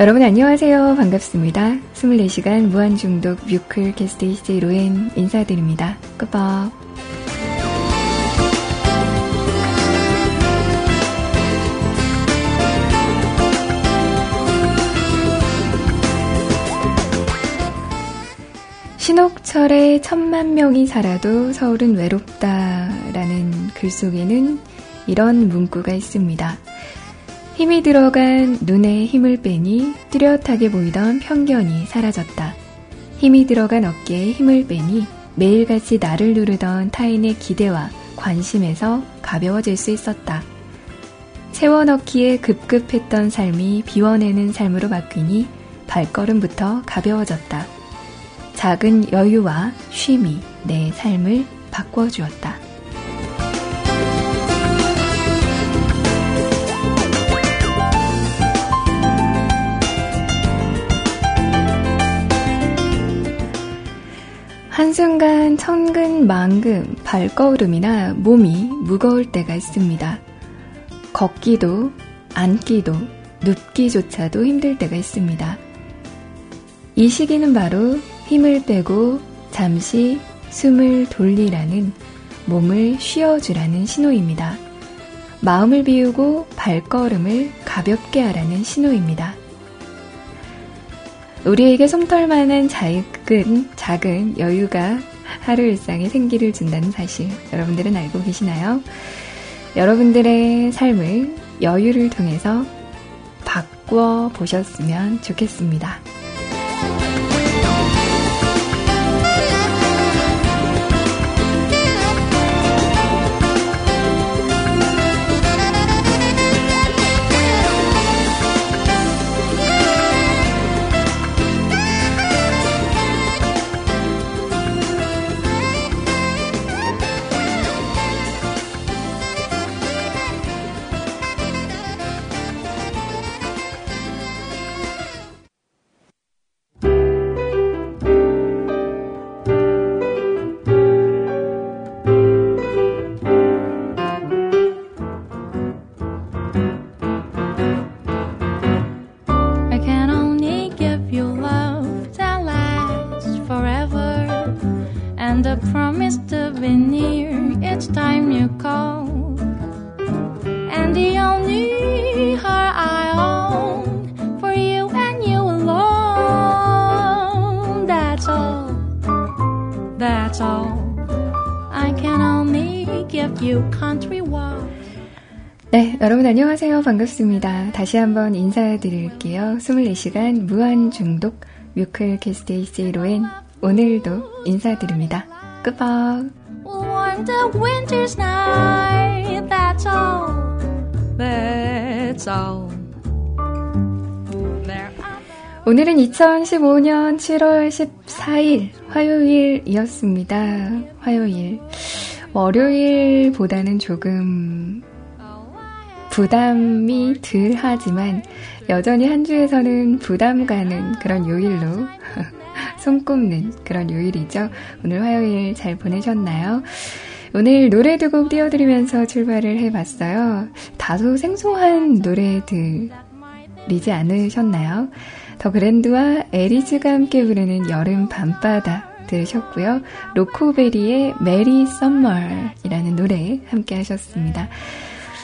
여러분 안녕하세요. 반갑습니다. 24시간 무한중독 뮤클 게스트 이스트 로엔 인사드립니다. 끝밥. 신옥철의 천만 명이 살아도 서울은 외롭다라는 글 속에는 이런 문구가 있습니다. 힘이 들어간 눈에 힘을 빼니 뚜렷하게 보이던 편견이 사라졌다. 힘이 들어간 어깨에 힘을 빼니 매일같이 나를 누르던 타인의 기대와 관심에서 가벼워질 수 있었다. 채워넣기에 급급했던 삶이 비워내는 삶으로 바뀌니 발걸음부터 가벼워졌다. 작은 여유와 쉼이 내 삶을 바꿔주었다. 한순간 천근 만금 발걸음이나 몸이 무거울 때가 있습니다. 걷기도, 앉기도, 눕기조차도 힘들 때가 있습니다. 이 시기는 바로 힘을 빼고 잠시 숨을 돌리라는 몸을 쉬어주라는 신호입니다. 마음을 비우고 발걸음을 가볍게 하라는 신호입니다. 우리에게 솜털만한 작은, 작은 여유가 하루 일상에 생기를 준다는 사실 여러분들은 알고 계시나요? 여러분들의 삶을 여유를 통해서 바꿔 보셨으면 좋겠습니다. 안녕하세요. 반갑습니다. 다시 한번 인사드릴게요. 24시간 무한 중독 뮤클 캐스트 이세로엔 오늘도 인사드립니다. 끝밥. 오늘은 2015년 7월 14일 화요일이었습니다. 화요일. 월요일보다는 조금 부담이 덜 하지만 여전히 한 주에서는 부담 가는 그런 요일로 손꼽는 그런 요일이죠. 오늘 화요일 잘 보내셨나요? 오늘 노래 두 곡 띄워드리면서 출발을 해봤어요. 다소 생소한 노래들이지 않으셨나요? 더 그랜드와 에리즈가 함께 부르는 여름 밤바다 들으셨고요. 로코베리의 메리 썸머이라는 노래 함께 하셨습니다.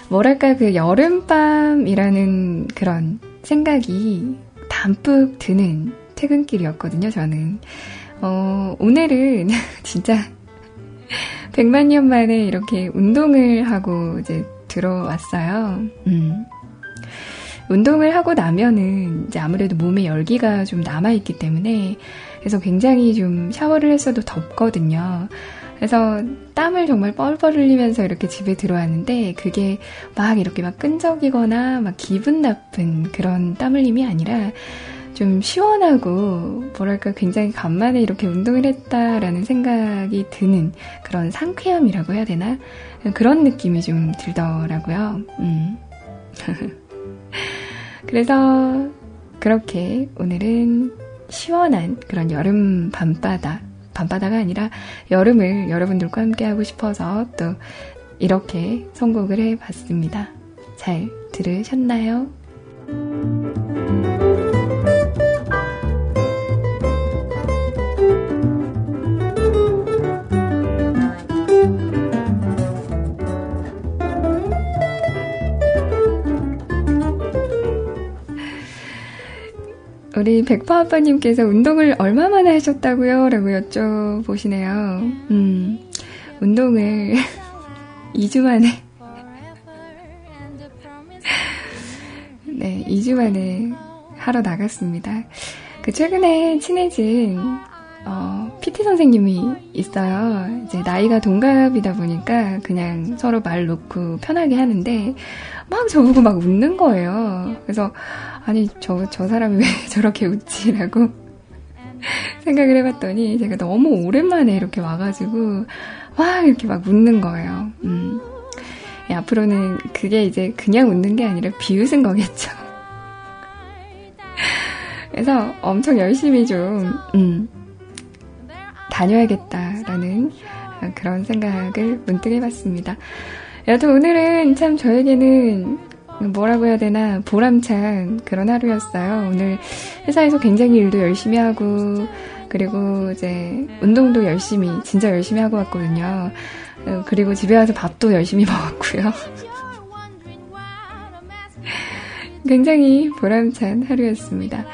뭐랄까 그 여름밤이라는 그런 생각이 담뿍 드는 퇴근길이었거든요, 저는. 어, 오늘은 진짜 100만 년 만에 이렇게 운동을 하고 이제 들어왔어요. 음. 운동을 하고 나면은 이제 아무래도 몸에 열기가 좀 남아있기 때문에 그래서 굉장히 좀 샤워를 했어도 덥거든요. 그래서 땀을 정말 뻘뻘 흘리면서 이렇게 집에 들어왔는데 그게 막 이렇게 막 끈적이거나 막 기분 나쁜 그런 땀 흘림이 아니라 좀 시원하고 뭐랄까 굉장히 간만에 이렇게 운동을 했다라는 생각이 드는 그런 상쾌함이라고 해야 되나 그런 느낌이 좀 들더라고요. 음. 그래서 그렇게 오늘은 시원한 그런 여름 밤바다 밤바다가 아니라 여름을 여러분들과 함께 하고 싶어서 또 이렇게 선곡을 해봤습니다. 잘 들으셨나요? 우리 백파 아빠님께서 운동을 얼마 만에 하셨다고요? 라고 여쭤보시네요. 음, 운동을 2주 만에. 네, 2주 만에 하러 나갔습니다. 그 최근에 친해진 어, PT 선생님이 있어요. 이제 나이가 동갑이다 보니까 그냥 서로 말 놓고 편하게 하는데 막 저보고 막 웃는 거예요. 그래서 아니 저 저 사람이 왜 저렇게 웃지라고 생각을 해봤더니 제가 너무 오랜만에 이렇게 와가지고 막 이렇게 막 웃는 거예요. 음. 예, 앞으로는 그게 이제 그냥 웃는 게 아니라 비웃은 거겠죠. 그래서 엄청 열심히 좀 음, 다녀야겠다라는 그런 생각을 문득 해봤습니다. 여튼 오늘은 참 저에게는 뭐라고 해야 되나 보람찬 그런 하루였어요. 오늘 회사에서 굉장히 일도 열심히 하고 그리고 이제 운동도 열심히 진짜 열심히 하고 왔거든요. 그리고 집에 와서 밥도 열심히 먹었고요. 굉장히 보람찬 하루였습니다.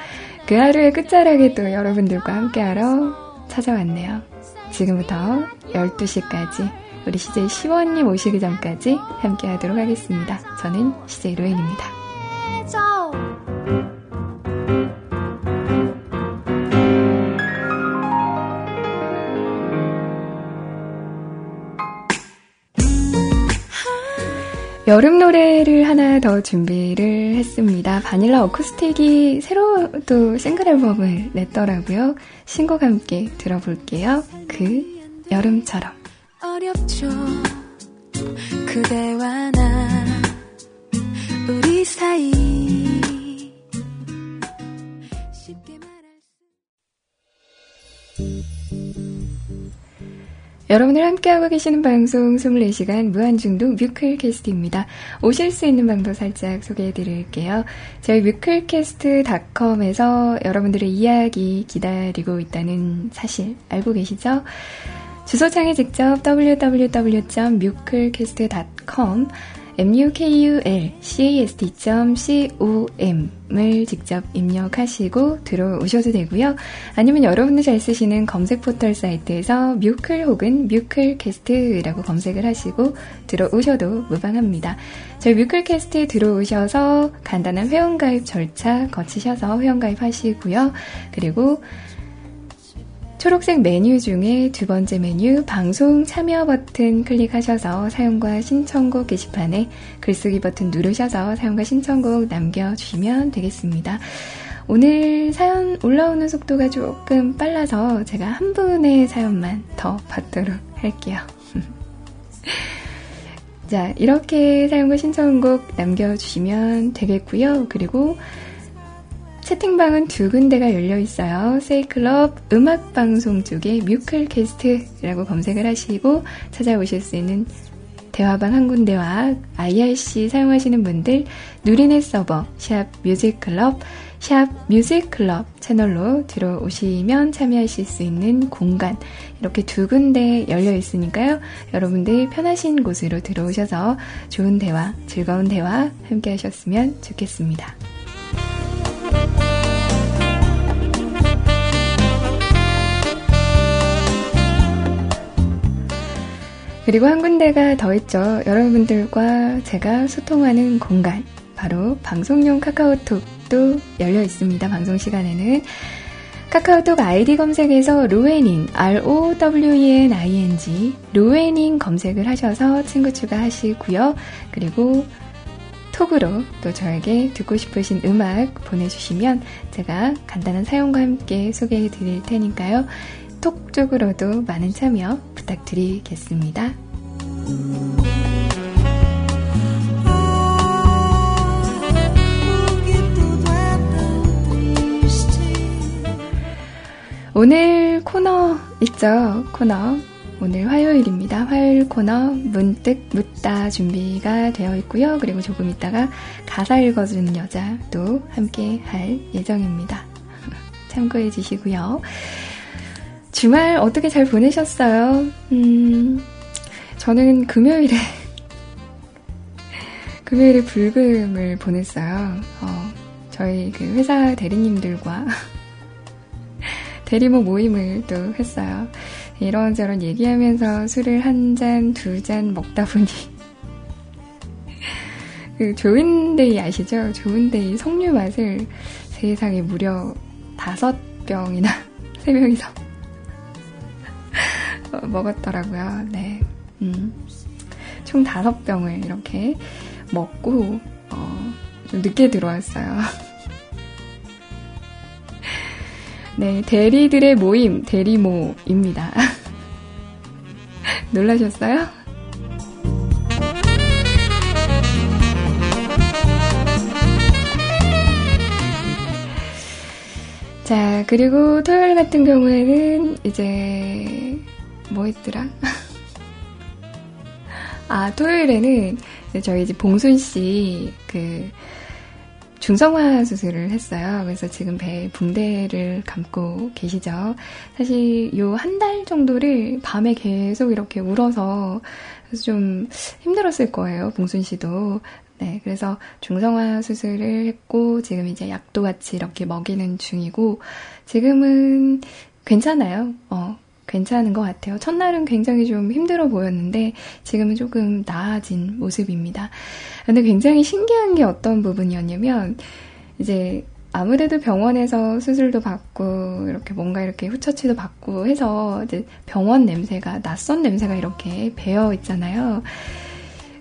그 하루의 끝자락에 또 여러분들과 함께하러 찾아왔네요. 지금부터 12시까지 우리 CJ 시원님 오시기 전까지 함께 하도록 하겠습니다. 저는 CJ 로엔입니다. 여름 노래를 하나 더 준비를 했습니다. 바닐라 어쿠스틱이 새로 또 싱글 앨범을 냈더라고요. 신곡 함께 들어볼게요. 그 여름처럼. 어렵죠. 그대와 나, 우리 사이. 여러분들 함께하고 계시는 방송 24시간 무한중독 뮤클캐스트입니다. 오실 수 있는 방법 살짝 소개해 드릴게요. 저희 뮤클캐스트닷컴에서 여러분들의 이야기 기다리고 있다는 사실 알고 계시죠? 주소창에 직접 www.뮤클캐스트.com mukul.cast.com을 직접 입력하시고 들어오셔도 되고요. 아니면 여러분들 잘 쓰시는 검색 포털 사이트에서 뮤클 혹은 뮤클캐스트라고 검색을 하시고 들어오셔도 무방합니다. 저희 뮤클캐스트에 들어오셔서 간단한 회원가입 절차 거치셔서 회원가입 하시고요. 그리고 초록색 메뉴 중에 두 번째 메뉴 방송 참여 버튼 클릭하셔서 사용과 신청곡 게시판에 글쓰기 버튼 누르셔서 사용과 신청곡 남겨주시면 되겠습니다. 오늘 사연 올라오는 속도가 조금 빨라서 제가 한 분의 사연만 더 받도록 할게요. 자, 이렇게 사용과 신청곡 남겨주시면 되겠고요. 그리고 채팅방은 두 군데가 열려 있어요. 세이클럽 음악방송 쪽에 뮤클캐스트라고 검색을 하시고 찾아오실 수 있는 대화방 한 군데와 IRC 사용하시는 분들 누리넷 서버 샵 뮤직클럽 샵 뮤직클럽 채널로 들어오시면 참여하실 수 있는 공간 이렇게 두 군데 열려 있으니까요. 여러분들 편하신 곳으로 들어오셔서 좋은 대화, 즐거운 대화 함께 하셨으면 좋겠습니다. 그리고 한 군데가 더 있죠. 여러분들과 제가 소통하는 공간. 바로 방송용 카카오톡도 열려 있습니다. 방송 시간에는. 카카오톡 아이디 검색에서 로에닝, R-O-W-E-N-I-N-G, 로에닝 검색을 하셔서 친구 추가하시고요. 그리고 톡으로 또 저에게 듣고 싶으신 음악 보내주시면 제가 간단한 사용과 함께 소개해 드릴 테니까요. 톡 쪽으로도 많은 참여 부탁드리겠습니다. 오늘 코너 있죠? 코너. 오늘 화요일입니다. 화요일 코너 문득 묻다 준비가 되어 있고요. 그리고 조금 있다가 가사 읽어주는 여자도 함께 할 예정입니다. 참고해 주시고요. 주말 어떻게 잘 보내셨어요? 음, 저는 금요일에, 금요일에 불금을 보냈어요. 어, 저희 그 회사 대리님들과 대리모 모임을 또 했어요. 이런저런 얘기하면서 술을 한 잔, 두 잔 먹다 보니 그 좋은데이 아시죠? 좋은데이 석류 맛을 세상에 무려 다섯 병이나 세 명이서 먹었더라고요. 네, 음, 총 다섯 병을 이렇게 먹고 어, 좀 늦게 들어왔어요. 네, 대리들의 모임 대리모입니다. 놀라셨어요? 자, 그리고 토요일 같은 경우에는 이제 뭐 했더라? 아, 토요일에는 저희 이제 봉순 씨그 중성화 수술을 했어요. 그래서 지금 배에 붕대를 감고 계시죠. 사실 요 한 달 정도를 밤에 계속 이렇게 울어서 좀 힘들었을 거예요. 봉순 씨도. 네, 그래서 중성화 수술을 했고, 지금 이제 약도 같이 이렇게 먹이는 중이고, 지금은 괜찮아요. 어, 괜찮은 것 같아요. 첫날은 굉장히 좀 힘들어 보였는데, 지금은 조금 나아진 모습입니다. 근데 굉장히 신기한 게 어떤 부분이었냐면, 이제 아무래도 병원에서 수술도 받고 이렇게 뭔가 이렇게 후처치도 받고 해서 이제 병원 냄새가 낯선 냄새가 이렇게 배어 있잖아요.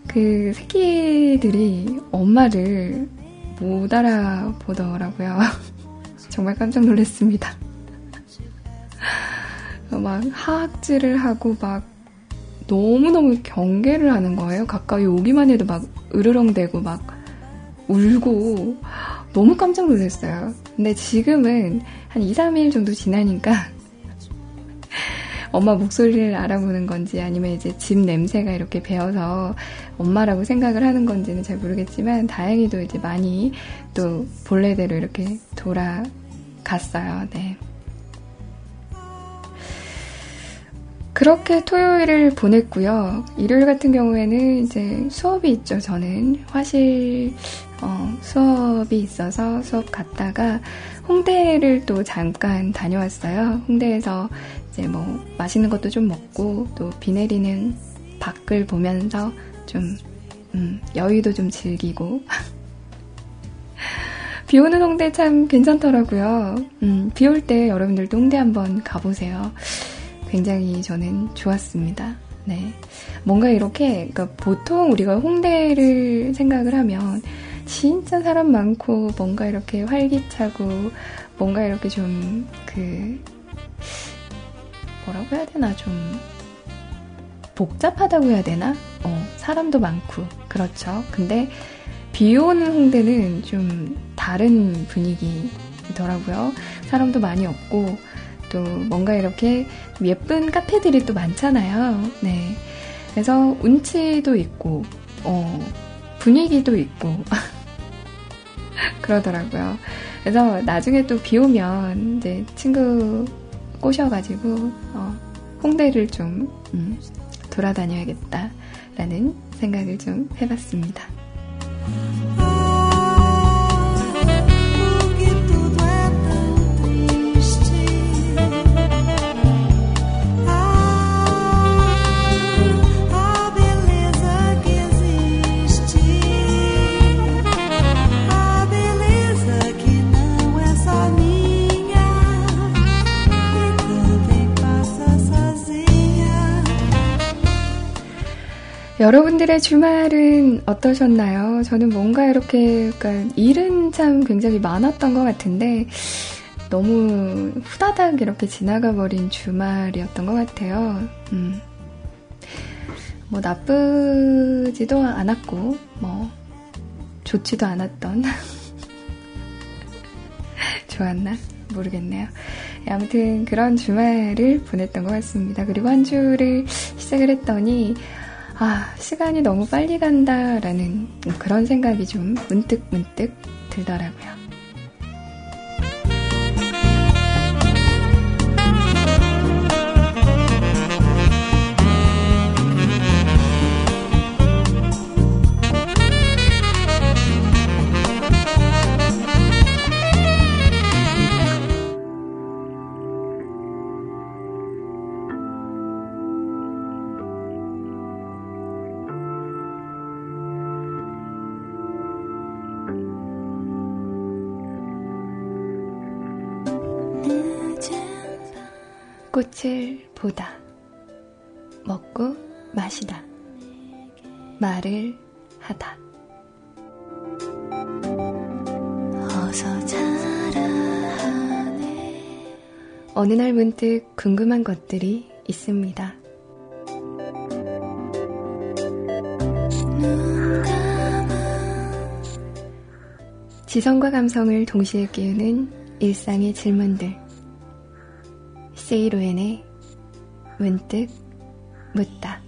그 새끼들이 엄마를 못 알아보더라고요. 정말 깜짝 놀랐습니다. 막 하악질을 하고 막 너무너무 경계를 하는 거예요. 가까이 오기만 해도 막 으르렁대고 막 울고 너무 깜짝 놀랐어요. 근데 지금은 한 2, 3일 정도 지나니까 엄마 목소리를 알아보는 건지 아니면 이제 집 냄새가 이렇게 배어서 엄마라고 생각을 하는 건지는 잘 모르겠지만 다행히도 이제 많이 또 본래대로 이렇게 돌아갔어요. 네. 그렇게 토요일을 보냈고요. 일요일 같은 경우에는 이제 수업이 있죠. 저는 화실 어, 수업이 있어서 수업 갔다가 홍대를 또 잠깐 다녀왔어요. 홍대에서 이제 뭐 맛있는 것도 좀 먹고 또 비 내리는 밖을 보면서 좀 음, 여유도 좀 즐기고 비 오는 홍대 참 괜찮더라고요. 음, 비 올 때 여러분들도 홍대 한번 가보세요. 굉장히 저는 좋았습니다. 네. 뭔가 이렇게, 그러니까 보통 우리가 홍대를 생각을 하면 진짜 사람 많고 뭔가 이렇게 활기차고 뭔가 이렇게 좀 그, 뭐라고 해야 되나, 좀 복잡하다고 해야 되나? 어, 사람도 많고, 그렇죠. 근데 비 오는 홍대는 좀 다른 분위기더라고요. 사람도 많이 없고, 또 뭔가 이렇게 예쁜 카페들이 또 많잖아요. 네. 그래서 운치도 있고, 어, 분위기도 있고, 그러더라고요. 그래서 나중에 또 비 오면 이제 친구 꼬셔가지고, 어, 홍대를 좀, 음, 돌아다녀야겠다라는 생각을 좀 해봤습니다. 여러분들의 주말은 어떠셨나요? 저는 뭔가 이렇게, 그러니까 일은 참 굉장히 많았던 것 같은데, 너무 후다닥 이렇게 지나가 버린 주말이었던 것 같아요. 음. 뭐 나쁘지도 않았고, 뭐, 좋지도 않았던. 좋았나? 모르겠네요. 아무튼 그런 주말을 보냈던 것 같습니다. 그리고 한 주를 시작을 했더니, 아, 시간이 너무 빨리 간다라는 그런 생각이 좀 문득 문득 들더라고요. 어느 날 문득 궁금한 것들이 있습니다. 지성과 감성을 동시에 끼우는 일상의 질문들. 세이로엔의 문득 묻다.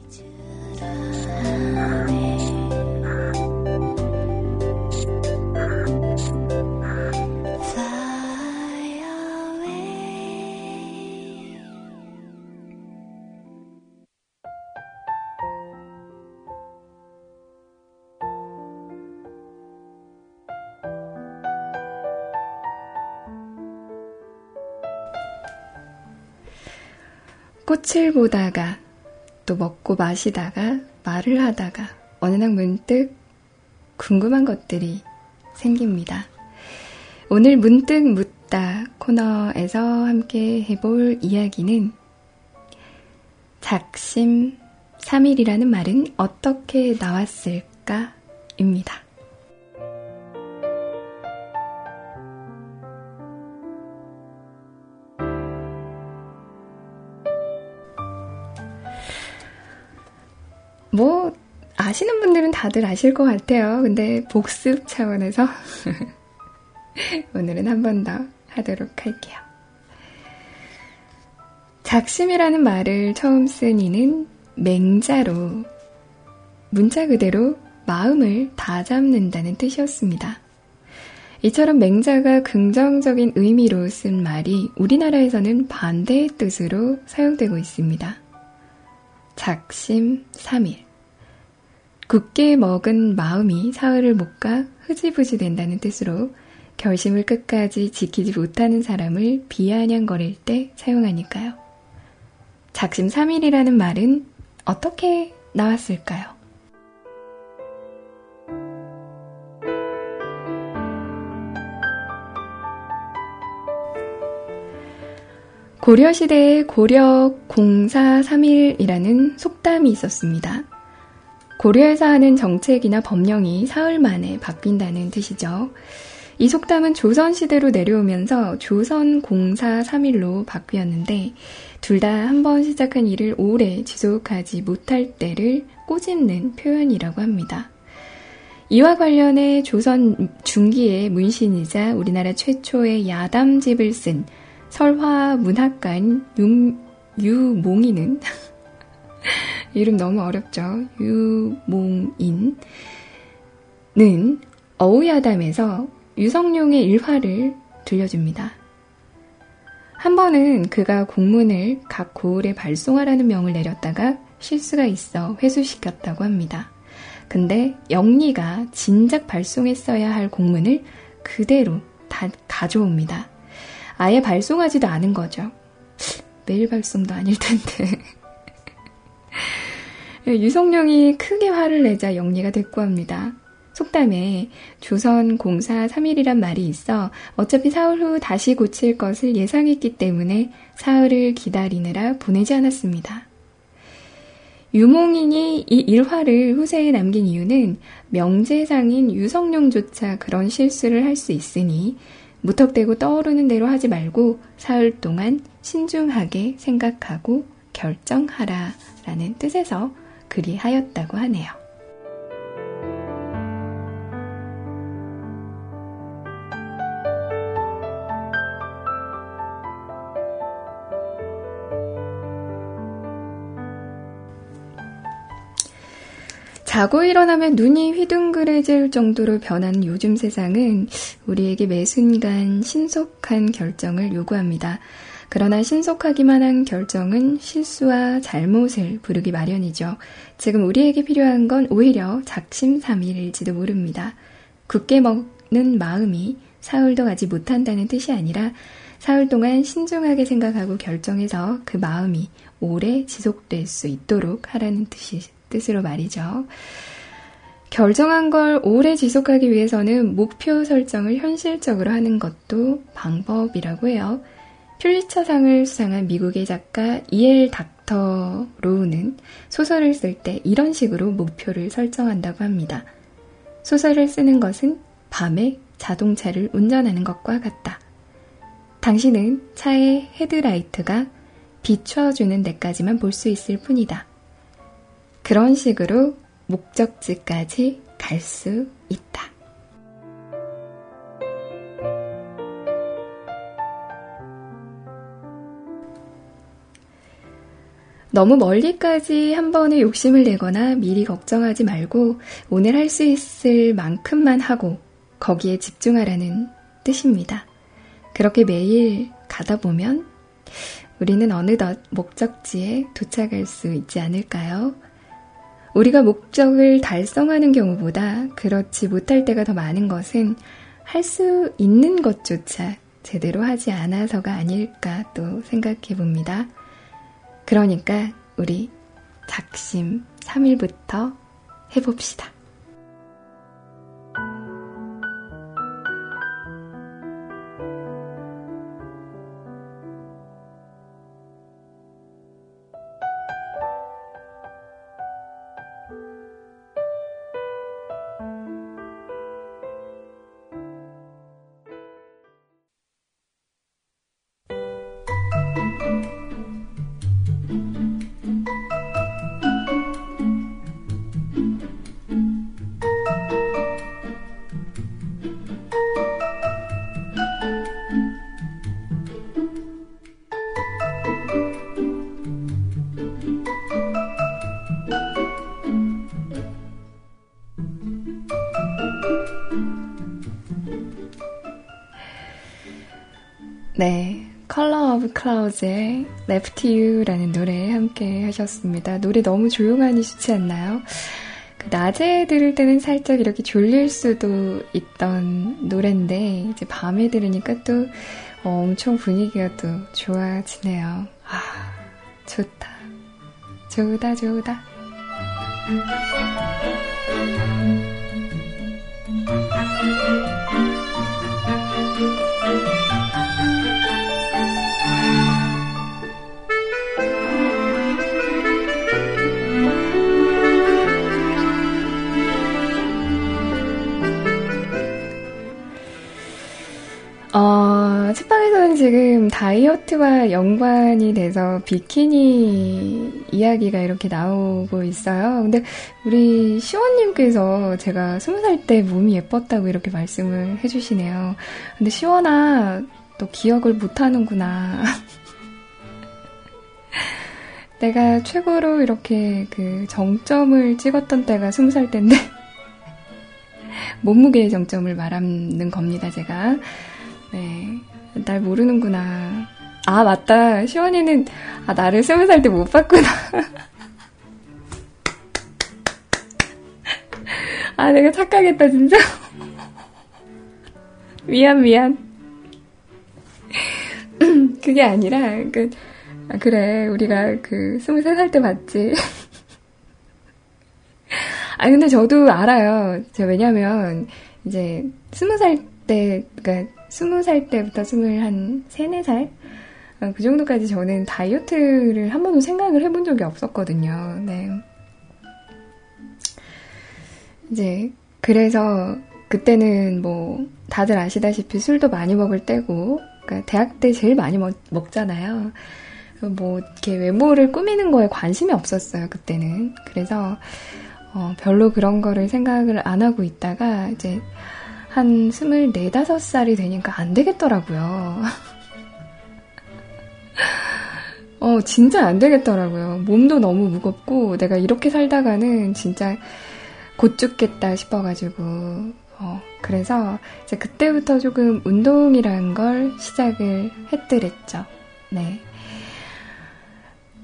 꽃을 보다가 또 먹고 마시다가 말을 하다가 어느 날 문득 궁금한 것들이 생깁니다. 오늘 문득 묻다 코너에서 함께 해볼 이야기는 작심 3일이라는 말은 어떻게 나왔을까 입니다. 뭐, 아시는 분들은 다들 아실 것 같아요. 근데 복습 차원에서 오늘은 한 번 더 하도록 할게요. 작심이라는 말을 처음 쓴 이는 맹자로 문자 그대로 마음을 다 잡는다는 뜻이었습니다. 이처럼 맹자가 긍정적인 의미로 쓴 말이 우리나라에서는 반대의 뜻으로 사용되고 있습니다. 작심 삼일 굳게 먹은 마음이 사흘을 못 가 흐지부지 된다는 뜻으로 결심을 끝까지 지키지 못하는 사람을 비아냥거릴 때 사용하니까요. 작심 삼일이라는 말은 어떻게 나왔을까요? 고려시대에 고려 공사 3일이라는 속담이 있었습니다. 고려에서 하는 정책이나 법령이 사흘 만에 바뀐다는 뜻이죠. 이 속담은 조선시대로 내려오면서 조선 공사 3일로 바뀌었는데 둘 다 한 번 시작한 일을 오래 지속하지 못할 때를 꼬집는 표현이라고 합니다. 이와 관련해 조선 중기의 문신이자 우리나라 최초의 야담집을 쓴 설화 유, 유몽이는 이름 너무 어렵죠. 유몽인는 어우야담에서 유성룡의 일화를 들려줍니다. 한 번은 그가 공문을 각 고을에 발송하라는 명을 내렸다가 실수가 있어 회수시켰다고 합니다. 근데 영리가 진작 발송했어야 할 공문을 그대로 다 가져옵니다. 아예 발송하지도 않은 거죠. 매일 발송도 아닐 텐데. 유성룡이 크게 화를 내자 영리가 대꾸합니다. 속담에 조선 공사 3일이란 말이 있어 어차피 사흘 후 다시 고칠 것을 예상했기 때문에 사흘을 기다리느라 보내지 않았습니다. 유몽인이 이 일화를 후세에 남긴 이유는 명제상인 유성룡조차 그런 실수를 할 수 있으니 무턱대고 떠오르는 대로 하지 말고 사흘 동안 신중하게 생각하고 결정하라 라는 뜻에서 그리하였다고 하네요. 자고 일어나면 눈이 휘둥그레질 정도로 변하는 요즘 세상은 우리에게 매 순간 신속한 결정을 요구합니다. 그러나 신속하기만 한 결정은 실수와 잘못을 부르기 마련이죠. 지금 우리에게 필요한 건 오히려 작심삼일일지도 모릅니다. 굳게 먹는 마음이 사흘도 가지 못한다는 뜻이 아니라 사흘 동안 신중하게 생각하고 결정해서 그 마음이 오래 지속될 수 있도록 하라는 뜻이, 뜻으로 말이죠. 결정한 걸 오래 지속하기 위해서는 목표 설정을 현실적으로 하는 것도 방법이라고 해요. 퓰리처상을 수상한 미국의 작가 이엘 닥터 로우는 소설을 쓸 때 이런 식으로 목표를 설정한다고 합니다. 소설을 쓰는 것은 밤에 자동차를 운전하는 것과 같다. 당신은 차의 헤드라이트가 비춰주는 데까지만 볼 수 있을 뿐이다. 그런 식으로 목적지까지 갈 수 있다. 너무 멀리까지 한 번에 욕심을 내거나 미리 걱정하지 말고 오늘 할 수 있을 만큼만 하고 거기에 집중하라는 뜻입니다. 그렇게 매일 가다 보면 우리는 어느덧 목적지에 도착할 수 있지 않을까요? 우리가 목적을 달성하는 경우보다 그렇지 못할 때가 더 많은 것은 할 수 있는 것조차 제대로 하지 않아서가 아닐까 또 생각해 봅니다. 그러니까 우리 작심 3일부터 해봅시다. Clouds의 Left You라는 노래 함께 하셨습니다. 노래 너무 조용하니 좋지 않나요? 그 낮에 들을 때는 살짝 이렇게 졸릴 수도 있던 노래인데, 이제 밤에 들으니까 또 엄청 분위기가 또 좋아지네요. 아, 좋다. 좋다, 좋다. 어, 책방에서는 지금 다이어트와 연관이 돼서 비키니 이야기가 이렇게 나오고 있어요. 근데 우리 시원님께서 제가 스무 살 때 몸이 예뻤다고 이렇게 말씀을 해주시네요. 근데 시원아, 또 기억을 못하는구나. 내가 최고로 이렇게 그 정점을 찍었던 때가 스무 살 때인데, 몸무게의 정점을 말하는 겁니다, 제가. 네. 날 모르는구나. 아, 맞다. 시원이는, 아, 나를 스무 살 때 못 봤구나. 아, 내가 착각했다, 진짜. 미안, 미안. 그게 아니라, 그, 아, 그래. 우리가 그, 스물세 살 때 봤지. 아, 근데 저도 알아요. 제가 왜냐면, 이제, 스무 살 때, 그니까, 스무 살 때부터 스물 한 세네 살? 어, 그 정도까지 저는 다이어트를 한 번도 생각을 해본 적이 없었거든요. 네. 이제, 그래서 그때는 뭐, 다들 아시다시피 술도 많이 먹을 때고, 그러니까 대학 때 제일 많이 먹, 먹잖아요. 뭐, 이렇게 외모를 꾸미는 거에 관심이 없었어요, 그때는. 그래서, 어, 별로 그런 거를 생각을 안 하고 있다가, 이제, 한 스물네 다섯 살이 되니까 안 되겠더라고요. 어, 진짜 안 되겠더라고요. 몸도 너무 무겁고, 내가 이렇게 살다가는 진짜 곧 죽겠다 싶어가지고, 어, 그래서 이제 그때부터 조금 운동이라는 걸 시작을 했더랬죠. 네.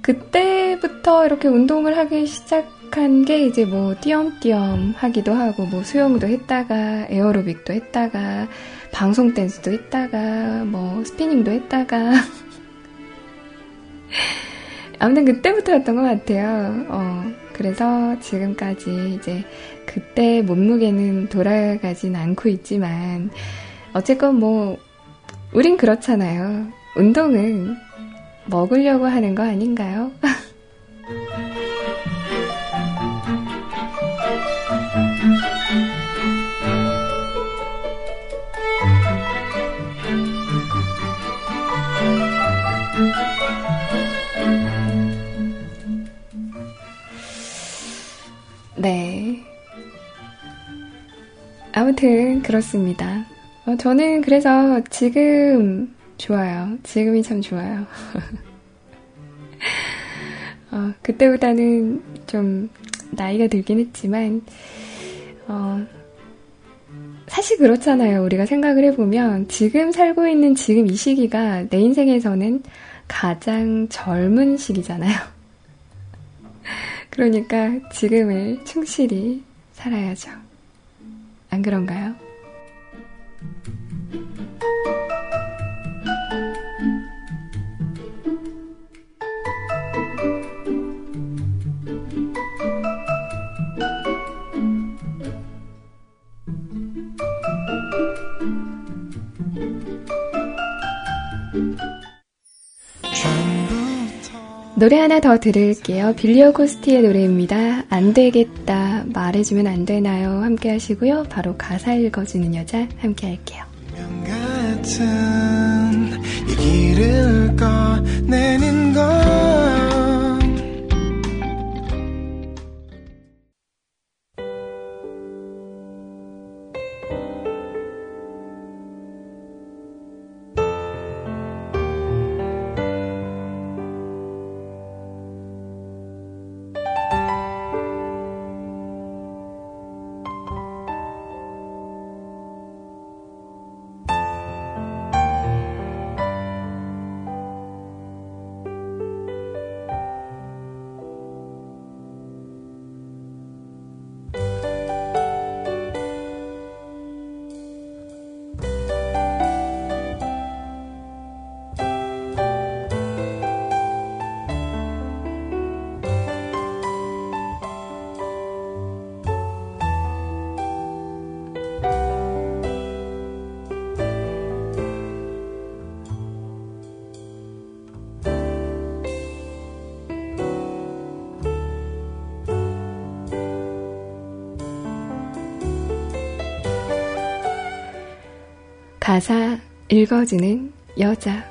그때부터 이렇게 운동을 하기 시작 한 게 이제 뭐 띄엄띄엄 하기도 하고 뭐 수영도 했다가 에어로빅도 했다가 방송 댄스도 했다가 뭐 스피닝도 했다가 아무튼 그때부터였던 것 같아요. 어, 그래서 지금까지 이제 그때 몸무게는 돌아가진 않고 있지만 어쨌건 뭐 우린 그렇잖아요. 운동은 먹으려고 하는 거 아닌가요? 네. 아무튼 그렇습니다. 어, 저는 그래서 지금 좋아요. 지금이 참 좋아요. 어, 그때보다는 좀 나이가 들긴 했지만, 어, 사실 그렇잖아요. 우리가 생각을 해보면 지금 살고 있는 지금 이 시기가 내 인생에서는 가장 젊은 시기잖아요. 그러니까 지금을 충실히 살아야죠. 안 그런가요? 노래 하나 더 들을게요. 빌리어 코스티의 노래입니다. 안 되겠다. 말해주면 안 되나요? 함께 하시고요. 바로 가사 읽어주는 여자 함께 할게요. 같은 얘기를 꺼내는 건 가사 읽어주는 여자.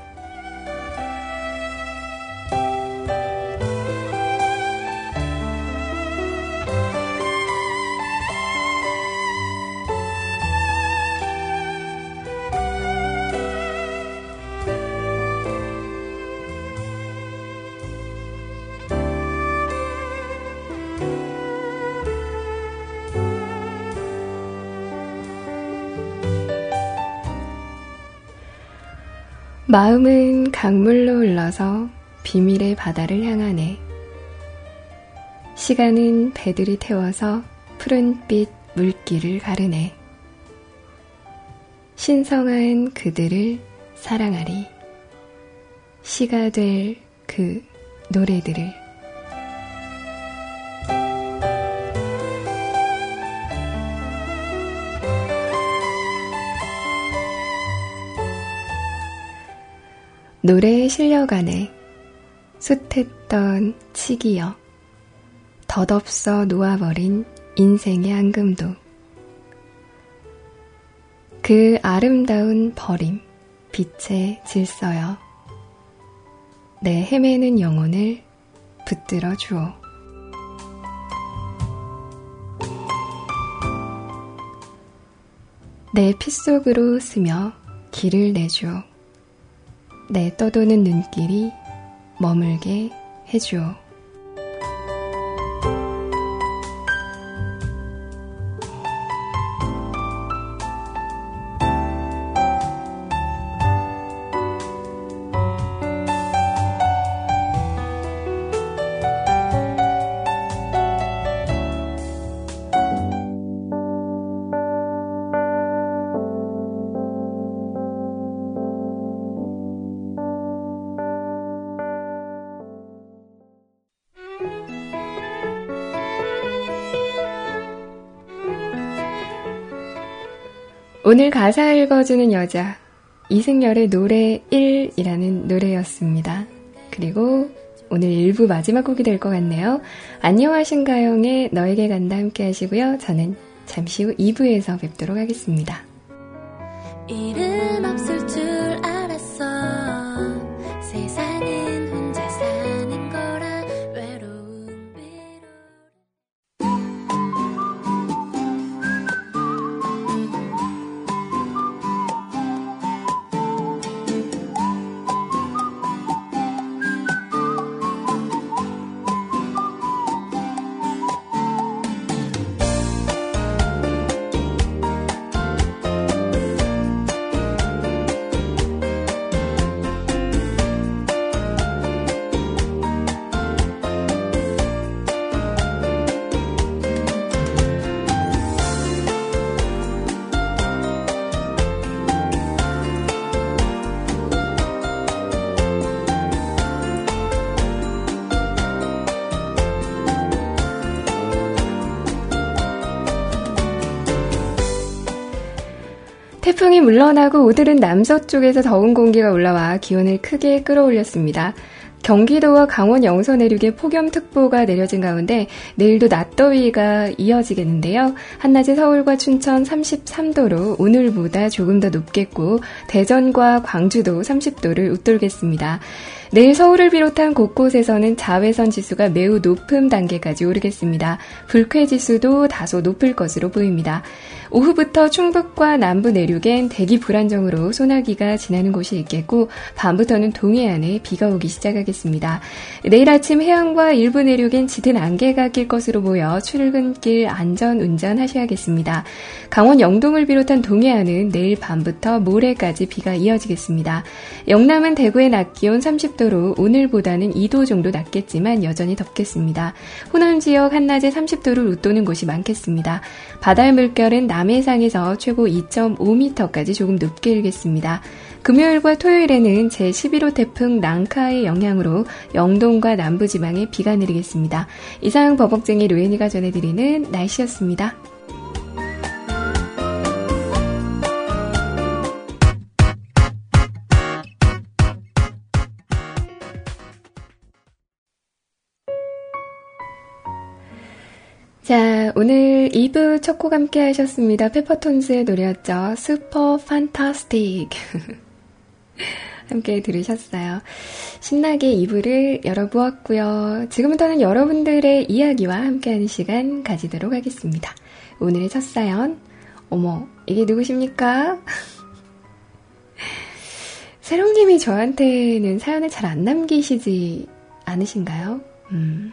마음은 강물로 흘러서 비밀의 바다를 향하네. 시간은 배들이 태워서 푸른빛 물길을 가르네. 신성한 그들을 사랑하리. 시가 될 그 노래들을. 노래에 실려가네. 숱했던 치기여. 덧없어 놓아버린 인생의 앙금도. 그 아름다운 버림, 빛의 질서여. 내 헤매는 영혼을 붙들어 주오. 내피 속으로 스며 길을 내주오. 내 떠도는 눈길이 머물게 해주오. 오늘 가사 읽어주는 여자. 이승열의 노래 1이라는 노래였습니다. 그리고 오늘 1부 마지막 곡이 될 것 같네요. 안녕하신가영의 너에게 간다 함께 하시고요. 저는 잠시 후 2부에서 뵙도록 하겠습니다. 태풍이 물러나고 오늘은 남서쪽에서 더운 공기가 올라와 기온을 크게 끌어올렸습니다. 경기도와 강원 영서 내륙에 폭염특보가 내려진 가운데 내일도 낮더위가 이어지겠는데요. 한낮에 서울과 춘천 33도로 오늘보다 조금 더 높겠고 대전과 광주도 30도를 웃돌겠습니다. 내일 서울을 비롯한 곳곳에서는 자외선 지수가 매우 높은 단계까지 오르겠습니다. 불쾌 지수도 다소 높을 것으로 보입니다. 오후부터 충북과 남부 내륙엔 대기 불안정으로 소나기가 지나는 곳이 있겠고 밤부터는 동해안에 비가 오기 시작하겠습니다. 내일 아침 해안과 일부 내륙엔 짙은 안개가 낄 것으로 보여 출근길 안전 운전하셔야겠습니다. 강원 영동을 비롯한 동해안은 내일 밤부터 모레까지 비가 이어지겠습니다. 영남은 대구의 낮 기온 30도로 오늘보다는 2도 정도 낮겠지만 여전히 덥겠습니다. 호남 지역 한낮에 30도를 웃도는 곳이 많겠습니다. 바다의 물결은 남해상에서 최고 2.5m까지 조금 높게 일겠습니다. 금요일과 토요일에는 제11호 태풍 랑카의 영향으로 영동과 남부지방에 비가 내리겠습니다. 이상 버벅쟁이 로엔이가 전해드리는 날씨였습니다. 자, 오늘 2부 첫 곡 함께 하셨습니다. 페퍼톤스의 노래였죠. 슈퍼 판타스틱. 함께 들으셨어요. 신나게 2부를 열어보았고요. 지금부터는 여러분들의 이야기와 함께하는 시간 가지도록 하겠습니다. 오늘의 첫 사연. 어머, 이게 누구십니까? 세롱님이 저한테는 사연을 잘 안 남기시지 않으신가요? 음.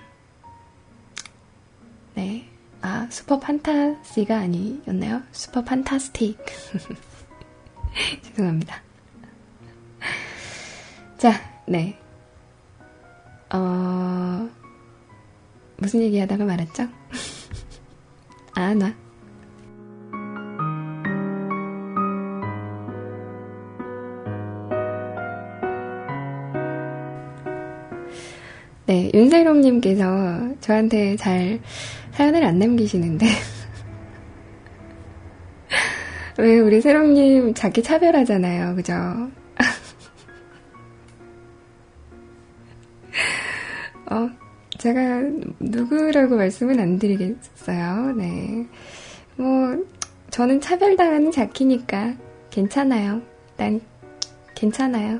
네. 아, 슈퍼 판타시가 아니었나요? 슈퍼 판타스틱. 죄송합니다. 자, 네. 어, 무슨 얘기 하다가 말았죠? 아, 나. 네, 윤세롱님께서 저한테 잘 사연을 안 남기시는데. 왜 우리 세롱님 자기 차별하잖아요. 그죠? 어, 제가 누구라고 말씀은 안 드리겠어요. 네. 뭐, 저는 차별당하는 자키니까 괜찮아요. 난 괜찮아요.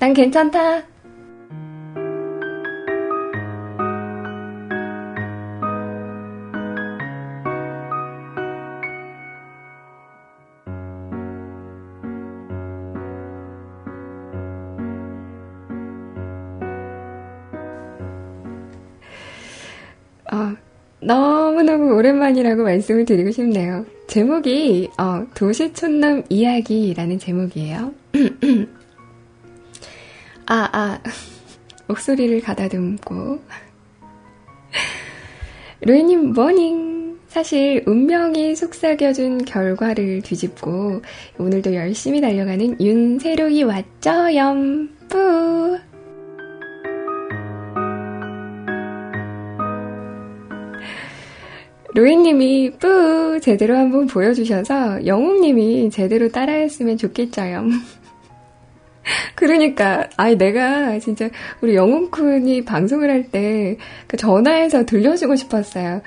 난 괜찮다. 오랜만이라고 말씀을 드리고 싶네요. 제목이 어, 도시촌놈 이야기라는 제목이에요. 아, 아, 목소리를 가다듬고 루이님 모닝! 사실 운명이 속삭여준 결과를 뒤집고 오늘도 열심히 달려가는 윤세록이 왔죠염 뿌! 로이님이 뿌 제대로 한번 보여주셔서 영웅님이 제대로 따라했으면 좋겠죠요. 그러니까, 아니, 내가 진짜 우리 영웅쿤이 방송을 할때 그 전화해서 들려주고 싶었어요.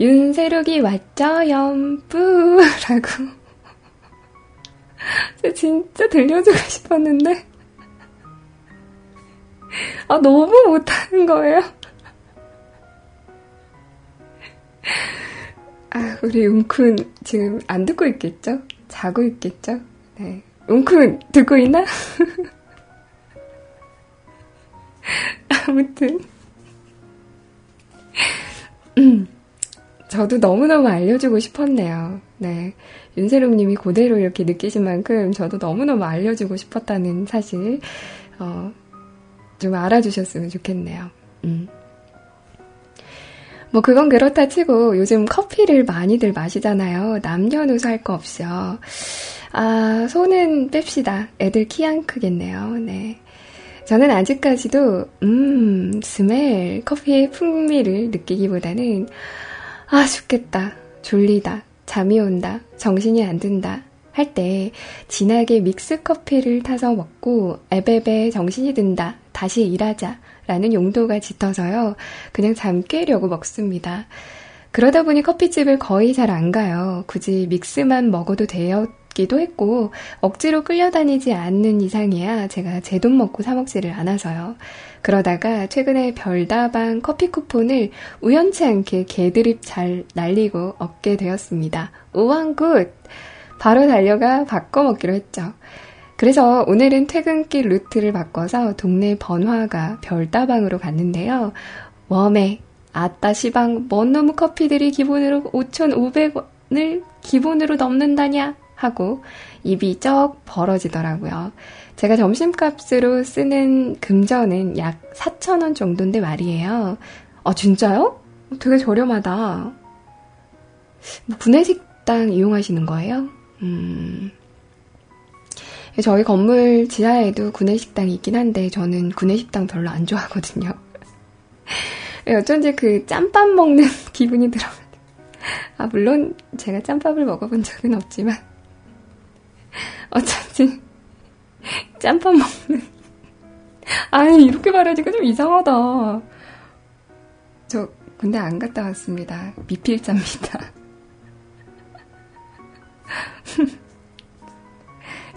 윤세록이 왔죠, 염 뿌. 라고. 진짜 들려주고 싶었는데. 아, 너무 못하는 거예요. 아, 우리 웅쿤 지금 안 듣고 있겠죠? 자고 있겠죠? 네. 웅쿤 듣고 있나? 아무튼. 음, 저도 너무너무 알려주고 싶었네요. 네. 윤세롱 님이 그대로 이렇게 느끼신 만큼 저도 너무너무 알려주고 싶었다는 사실, 어, 좀 알아주셨으면 좋겠네요. 음. 뭐 그건 그렇다 치고 요즘 커피를 많이들 마시잖아요. 남녀노소 할 거 없이요. 아, 손은 뺍시다. 애들 키 안 크겠네요. 네. 저는 아직까지도, 음, 스멜, 커피의 풍미를 느끼기보다는, 아, 죽겠다. 졸리다. 잠이 온다. 정신이 안 든다. 할 때, 진하게 믹스 커피를 타서 먹고, 에베베 정신이 든다. 다시 일하자. 라는 용도가 짙어서요. 그냥 잠 깨려고 먹습니다. 그러다 보니 커피집을 거의 잘 안 가요. 굳이 믹스만 먹어도 되었기도 했고, 억지로 끌려다니지 않는 이상이야 제가 제 돈 먹고 사먹지를 않아서요. 그러다가 최근에 별다방 커피 쿠폰을 우연치 않게 개드립 잘 날리고 얻게 되었습니다. 우왕굿! 바로 달려가 바꿔 먹기로 했죠. 그래서 오늘은 퇴근길 루트를 바꿔서 동네 번화가 별다방으로 갔는데요. 웜에 아따 시방 먼 놈의 커피들이 기본으로 5,500원을 기본으로 넘는다냐 하고 입이 쩍 벌어지더라고요. 제가 점심값으로 쓰는 금전은 약 4,000원 정도인데 말이에요. 아, 진짜요? 되게 저렴하다. 뭐 구내식당 이용하시는 거예요? 음, 저희 건물 지하에도 구내식당이 있긴 한데 저는 구내식당 별로 안 좋아하거든요. 어쩐지 그 짬밥 먹는 기분이 들어요. 아, 물론 제가 짬밥을 먹어본 적은 없지만 어쩐지 짬밥 먹는 아니 이렇게 말하니까 좀 이상하다. 저 군대 안 갔다 왔습니다. 미필자입니다.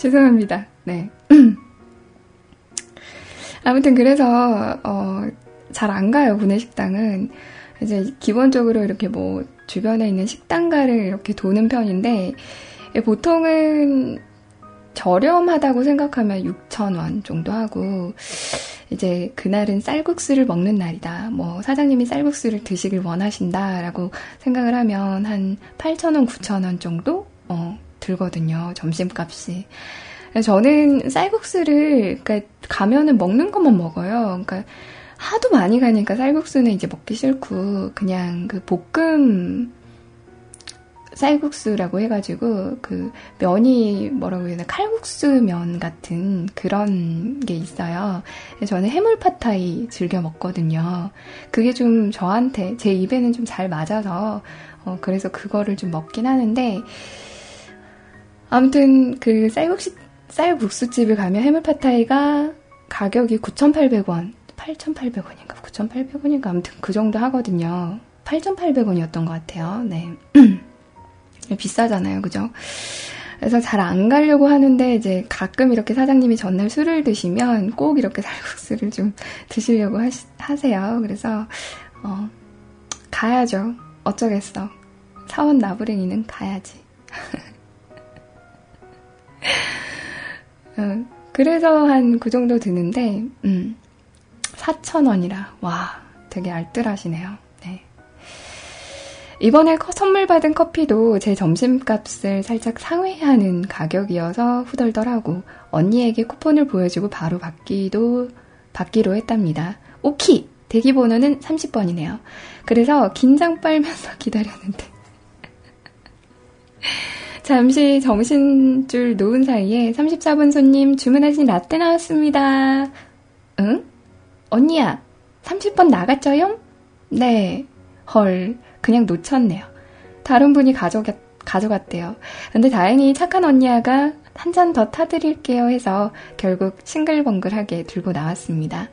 죄송합니다. 네. 아무튼 그래서 어, 잘 안 가요 구내식당은 이제 기본적으로 이렇게 뭐 주변에 있는 식당가를 이렇게 도는 편인데 보통은 저렴하다고 생각하면 6,000원 정도 하고 이제 그날은 쌀국수를 먹는 날이다. 뭐 사장님이 쌀국수를 드시길 원하신다라고 생각을 하면 한 8,000원, 9,000원 정도 어, 들거든요. 점심값이. 저는 쌀국수를 그러니까 가면은 먹는 것만 먹어요. 그러니까 하도 많이 가니까 쌀국수는 이제 먹기 싫고 그냥 그 볶음 쌀국수라고 해가지고 그 면이 뭐라고 해야 되나 칼국수 면 같은 그런 게 있어요. 저는 해물 파타이 즐겨 먹거든요. 그게 좀 저한테 제 입에는 좀 잘 맞아서 어 그래서 그거를 좀 먹긴 하는데 아무튼 그 쌀국수 쌀국수집을 가면 해물파타이가 가격이 9,800원, 8,800원인가 9,800원인가 아무튼 그 정도 하거든요. 8,800원이었던 것 같아요. 네. 비싸잖아요. 그죠? 그래서 잘 안 가려고 하는데 이제 가끔 이렇게 사장님이 전날 술을 드시면 꼭 이렇게 쌀국수를 좀 드시려고 하시, 하세요. 그래서 어, 가야죠. 어쩌겠어. 사원 나부랭이는 가야지. 어, 그래서 한 그 정도 드는데, 음, 4,000원이라, 와, 되게 알뜰하시네요. 네. 이번에 선물 받은 커피도 제 점심값을 살짝 상회하는 가격이어서 후덜덜하고 언니에게 쿠폰을 보여주고 바로 받기도, 받기로 했답니다. 오키! 대기 번호는 30번이네요. 그래서 긴장 빨면서 기다렸는데. 잠시 정신줄 놓은 사이에 34분 손님 주문하신 라떼 나왔습니다. 응? 언니야, 30번 나갔죠요? 네. 헐, 그냥 놓쳤네요. 다른 분이 가져갔, 가져갔대요. 근데 다행히 착한 언니야가 한 잔 더 타드릴게요 해서 결국 싱글벙글하게 들고 나왔습니다.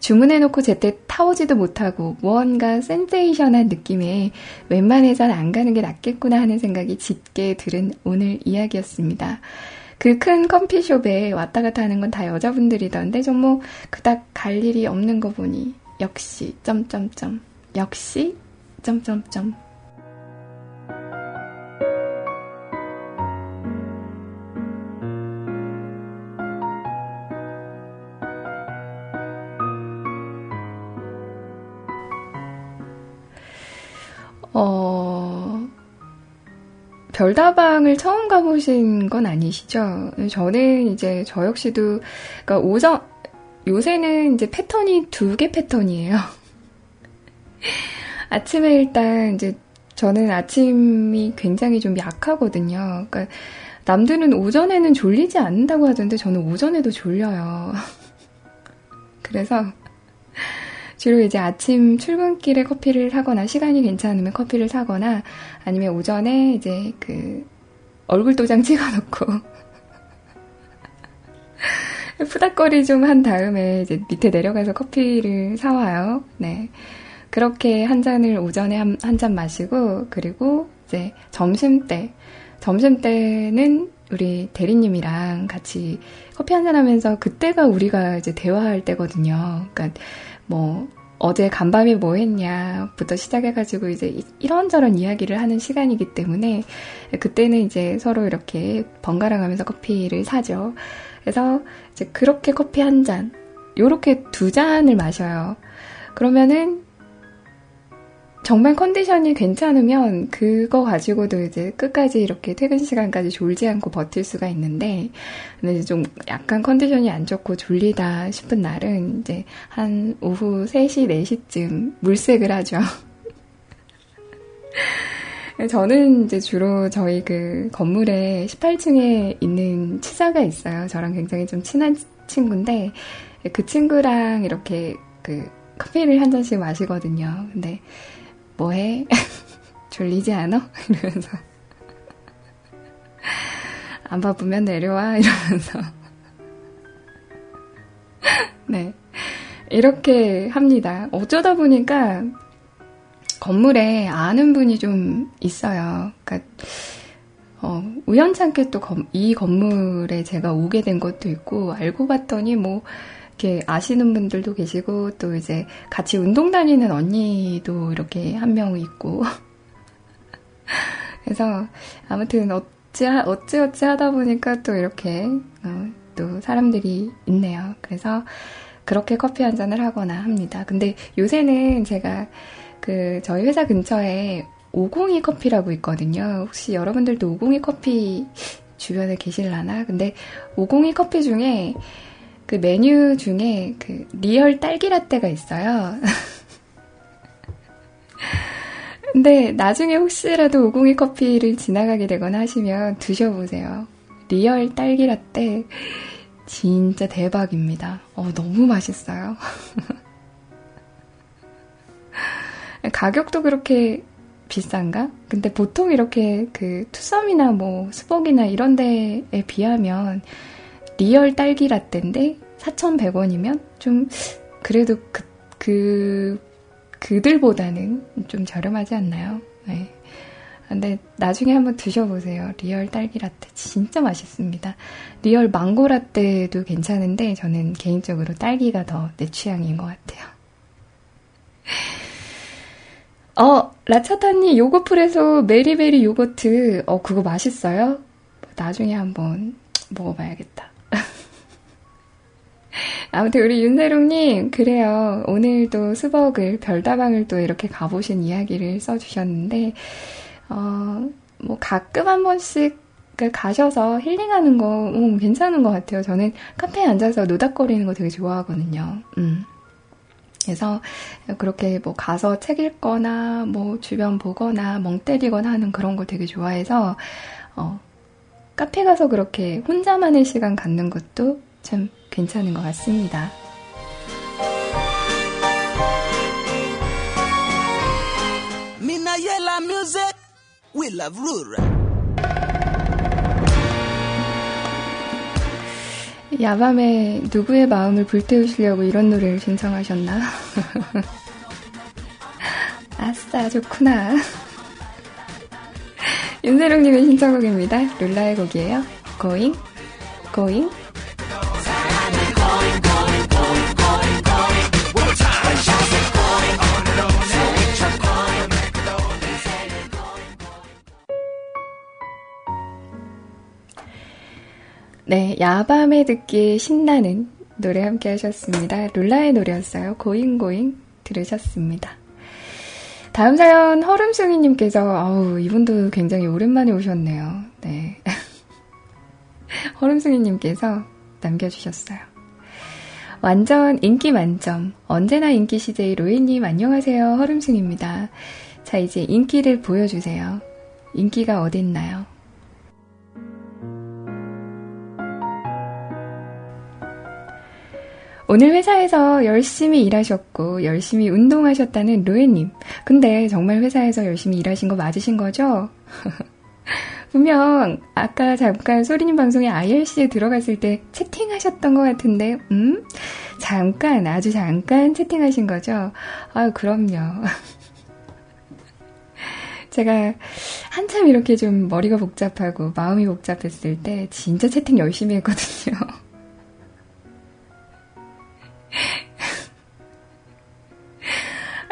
주문해놓고 제때 타오지도 못하고 무언가 센세이션한 느낌에 웬만해선 안 가는 게 낫겠구나 하는 생각이 짙게 들은 오늘 이야기였습니다. 그 큰 커피숍에 왔다 갔다 하는 건 다 여자분들이던데 좀 뭐 그닥 갈 일이 없는 거 보니 역시 점점점 역시 점점점 어, 별다방을 처음 가보신 건 아니시죠? 저는 이제 저 역시도, 그러니까 오전, 요새는 이제 패턴이 두 개 패턴이에요. 아침에 일단 이제 저는 아침이 굉장히 좀 약하거든요. 그러니까 남들은 오전에는 졸리지 않는다고 하던데 저는 오전에도 졸려요. 그래서 주로 이제 아침 출근길에 커피를 사거나 시간이 괜찮으면 커피를 사거나 아니면 오전에 이제 그 얼굴 도장 찍어놓고 푸닥거리 좀 한 다음에 이제 밑에 내려가서 커피를 사와요. 네. 그렇게 한 잔을 오전에 한 잔 마시고 그리고 이제 점심 때 점심 때는 우리 대리님이랑 같이 커피 한 잔 하면서 그때가 우리가 이제 대화할 때거든요. 그러니까 뭐 어제 간밤에 뭐 했냐부터 시작해가지고 이제 이런저런 이야기를 하는 시간이기 때문에 그때는 이제 서로 이렇게 번갈아 가면서 커피를 사죠. 그래서 이제 그렇게 커피 한 잔, 요렇게 두 잔을 마셔요. 그러면은 정말 컨디션이 괜찮으면 그거 가지고도 이제 끝까지 이렇게 퇴근 시간까지 졸지 않고 버틸 수가 있는데, 근데 좀 약간 컨디션이 안 좋고 졸리다 싶은 날은 이제 한 오후 3시, 4시쯤 물색을 하죠. 저는 이제 주로 저희 그 건물에 18층에 있는 치사가 있어요. 저랑 굉장히 좀 친한 친구인데, 그 친구랑 이렇게 그 커피를 한 잔씩 마시거든요. 근데 뭐해? 졸리지 않아? 이러면서. 안 바쁘면 내려와? 이러면서. 네. 이렇게 합니다. 어쩌다 보니까 건물에 아는 분이 좀 있어요. 그러니까, 어, 우연찮게 또 이 건물에 제가 오게 된 것도 있고, 알고 봤더니 뭐, 이렇게 아시는 분들도 계시고 또 이제 같이 운동 다니는 언니도 이렇게 한 명 있고 그래서 아무튼 어찌 어찌 어찌 하다 보니까 또 이렇게 어, 또 사람들이 있네요. 그래서 그렇게 커피 한 잔을 하거나 합니다. 근데 요새는 제가 그 저희 회사 근처에 502 커피라고 있거든요. 혹시 여러분들도 502 커피 주변에 계실라나? 근데 502 커피 중에 그 메뉴 중에 그 real 딸기 라떼가 있어요. 근데 나중에 혹시라도 502 커피를 지나가게 되거나 하시면 드셔보세요. real 딸기 라떼 진짜 대박입니다. 어, 너무 맛있어요. 가격도 그렇게 비싼가? 근데 보통 이렇게 그 투썸이나 뭐 스벅이나 이런 데에 비하면 real 딸기 라떼인데 4,100원이면 좀 그래도 그, 그, 그들보다는 좀 저렴하지 않나요? 네. 근데 나중에 한번 드셔보세요. real 딸기 라떼 진짜 맛있습니다. real 망고 라떼도 괜찮은데 저는 개인적으로 딸기가 더 내 취향인 것 같아요. 어, 라차타니 요거프레소 메리베리 요거트, 어, 그거 맛있어요? 나중에 한번 먹어봐야겠다. 아무튼 우리 윤세롱님, 그래요. 오늘도 수벅을, 별다방을 또 이렇게 가보신 이야기를 써주셨는데, 어, 뭐 가끔 한 번씩 그 가셔서 힐링하는 거, 음, 괜찮은 것 같아요. 저는 카페에 앉아서 노닥거리는 거 되게 좋아하거든요. 음. 그래서 그렇게 뭐 가서 책 읽거나 뭐 주변 보거나 멍 때리거나 하는 그런 거 되게 좋아해서 어, 카페 가서 그렇게 혼자만의 시간 갖는 것도 참 괜찮은 것 같습니다. 야밤에 누구의 마음을 불태우시려고 이런 노래를 신청하셨나? 아싸, 좋구나. 윤세롱님의 신청곡입니다. 룰라의 곡이에요. Going, going. 네, 야밤에 듣기에 신나는 노래 함께 하셨습니다. 룰라의 노래였어요. 고잉고잉 들으셨습니다. 다음 사연 허름승이님께서 아우 이분도 굉장히 오랜만에 오셨네요. 네. 허름승이님께서 남겨주셨어요. 완전 인기 만점. 언제나 인기 CJ 로이님 안녕하세요. 허름승입니다. 자 이제 인기를 보여주세요. 인기가 어딨나요? 오늘 회사에서 열심히 일하셨고 열심히 운동하셨다는 로에님. 근데 정말 회사에서 열심히 일하신 거 맞으신 거죠? 분명 아까 잠깐 소리님 방송에 IRC에 들어갔을 때 채팅하셨던 것 같은데, 음? 잠깐, 아주 잠깐 채팅하신 거죠? 아유, 그럼요. 제가 한참 이렇게 좀 머리가 복잡하고 마음이 복잡했을 때 진짜 채팅 열심히 했거든요.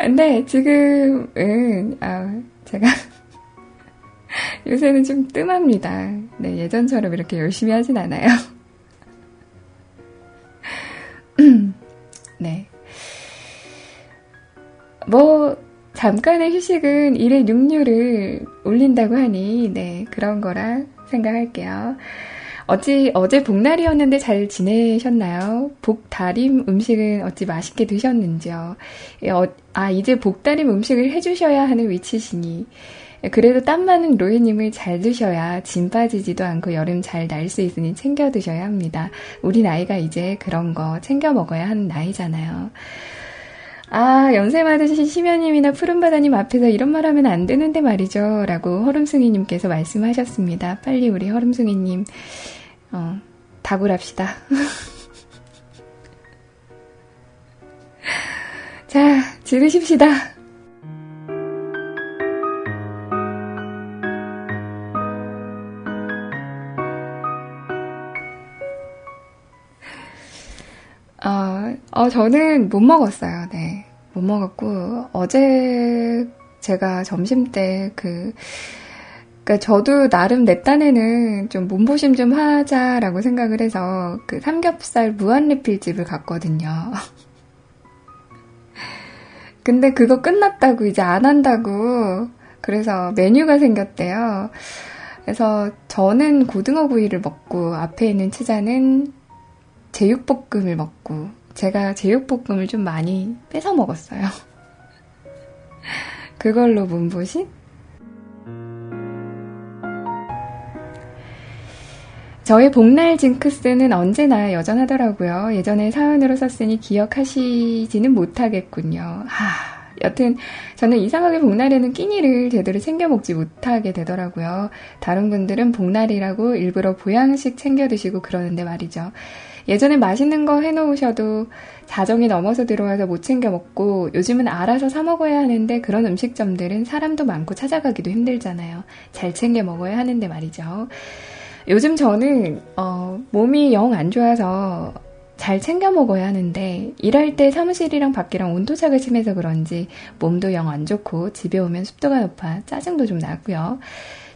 근데 지금은, 아, 제가 요새는 좀 뜸합니다. 네, 예전처럼 이렇게 열심히 하진 않아요. 네. 뭐, 잠깐의 휴식은 일의 육류를 올린다고 하니, 네, 그런 거라 생각할게요. 어찌 어제 복날이었는데 잘 지내셨나요? 복다림 음식은 어찌 맛있게 드셨는지요? 예, 어, 아 이제 복다림 음식을 해주셔야 하는 위치시니 예, 그래도 땀 많은 로이님을 잘 드셔야 진 빠지지도 않고 여름 잘 날 수 있으니 챙겨 드셔야 합니다. 우리 나이가 이제 그런 거 챙겨 먹어야 하는 나이잖아요. 아, 연세 많으신 심연님이나 푸른바다님 앞에서 이런 말 하면 안 되는데 말이죠. 라고 허름승이님께서 말씀하셨습니다. 빨리 우리 허름승이님, 어, 다굴합시다. 자, 지르십시다. 어, 어, 저는 못 먹었어요. 네. 못 먹었고, 어제 제가 점심 때 그, 그니까 저도 나름 내 딴에는 좀 몸보심 좀 하자라고 생각을 해서 그 삼겹살 무한리필집을 갔거든요. 근데 그거 끝났다고 이제 안 한다고 그래서 메뉴가 생겼대요. 그래서 저는 고등어 구이를 먹고 앞에 있는 치자는 제육볶음을 먹고 제가 제육볶음을 좀 많이 뺏어 먹었어요. 그걸로 문보신? 저의 복날 징크스는 언제나 여전하더라고요. 예전에 사연으로 썼으니 기억하시지는 못하겠군요. 하, 여튼 저는 이상하게 복날에는 끼니를 제대로 챙겨 먹지 못하게 되더라고요. 다른 분들은 복날이라고 일부러 보양식 챙겨 드시고 그러는데 말이죠. 예전에 맛있는 거 해놓으셔도 자정이 넘어서 들어와서 못 챙겨 먹고 요즘은 알아서 사 먹어야 하는데 그런 음식점들은 사람도 많고 찾아가기도 힘들잖아요. 잘 챙겨 먹어야 하는데 말이죠. 요즘 저는 어, 몸이 영 안 좋아서 잘 챙겨 먹어야 하는데 일할 때 사무실이랑 밖이랑 온도차가 심해서 그런지 몸도 영 안 좋고 집에 오면 습도가 높아 짜증도 좀 나고요.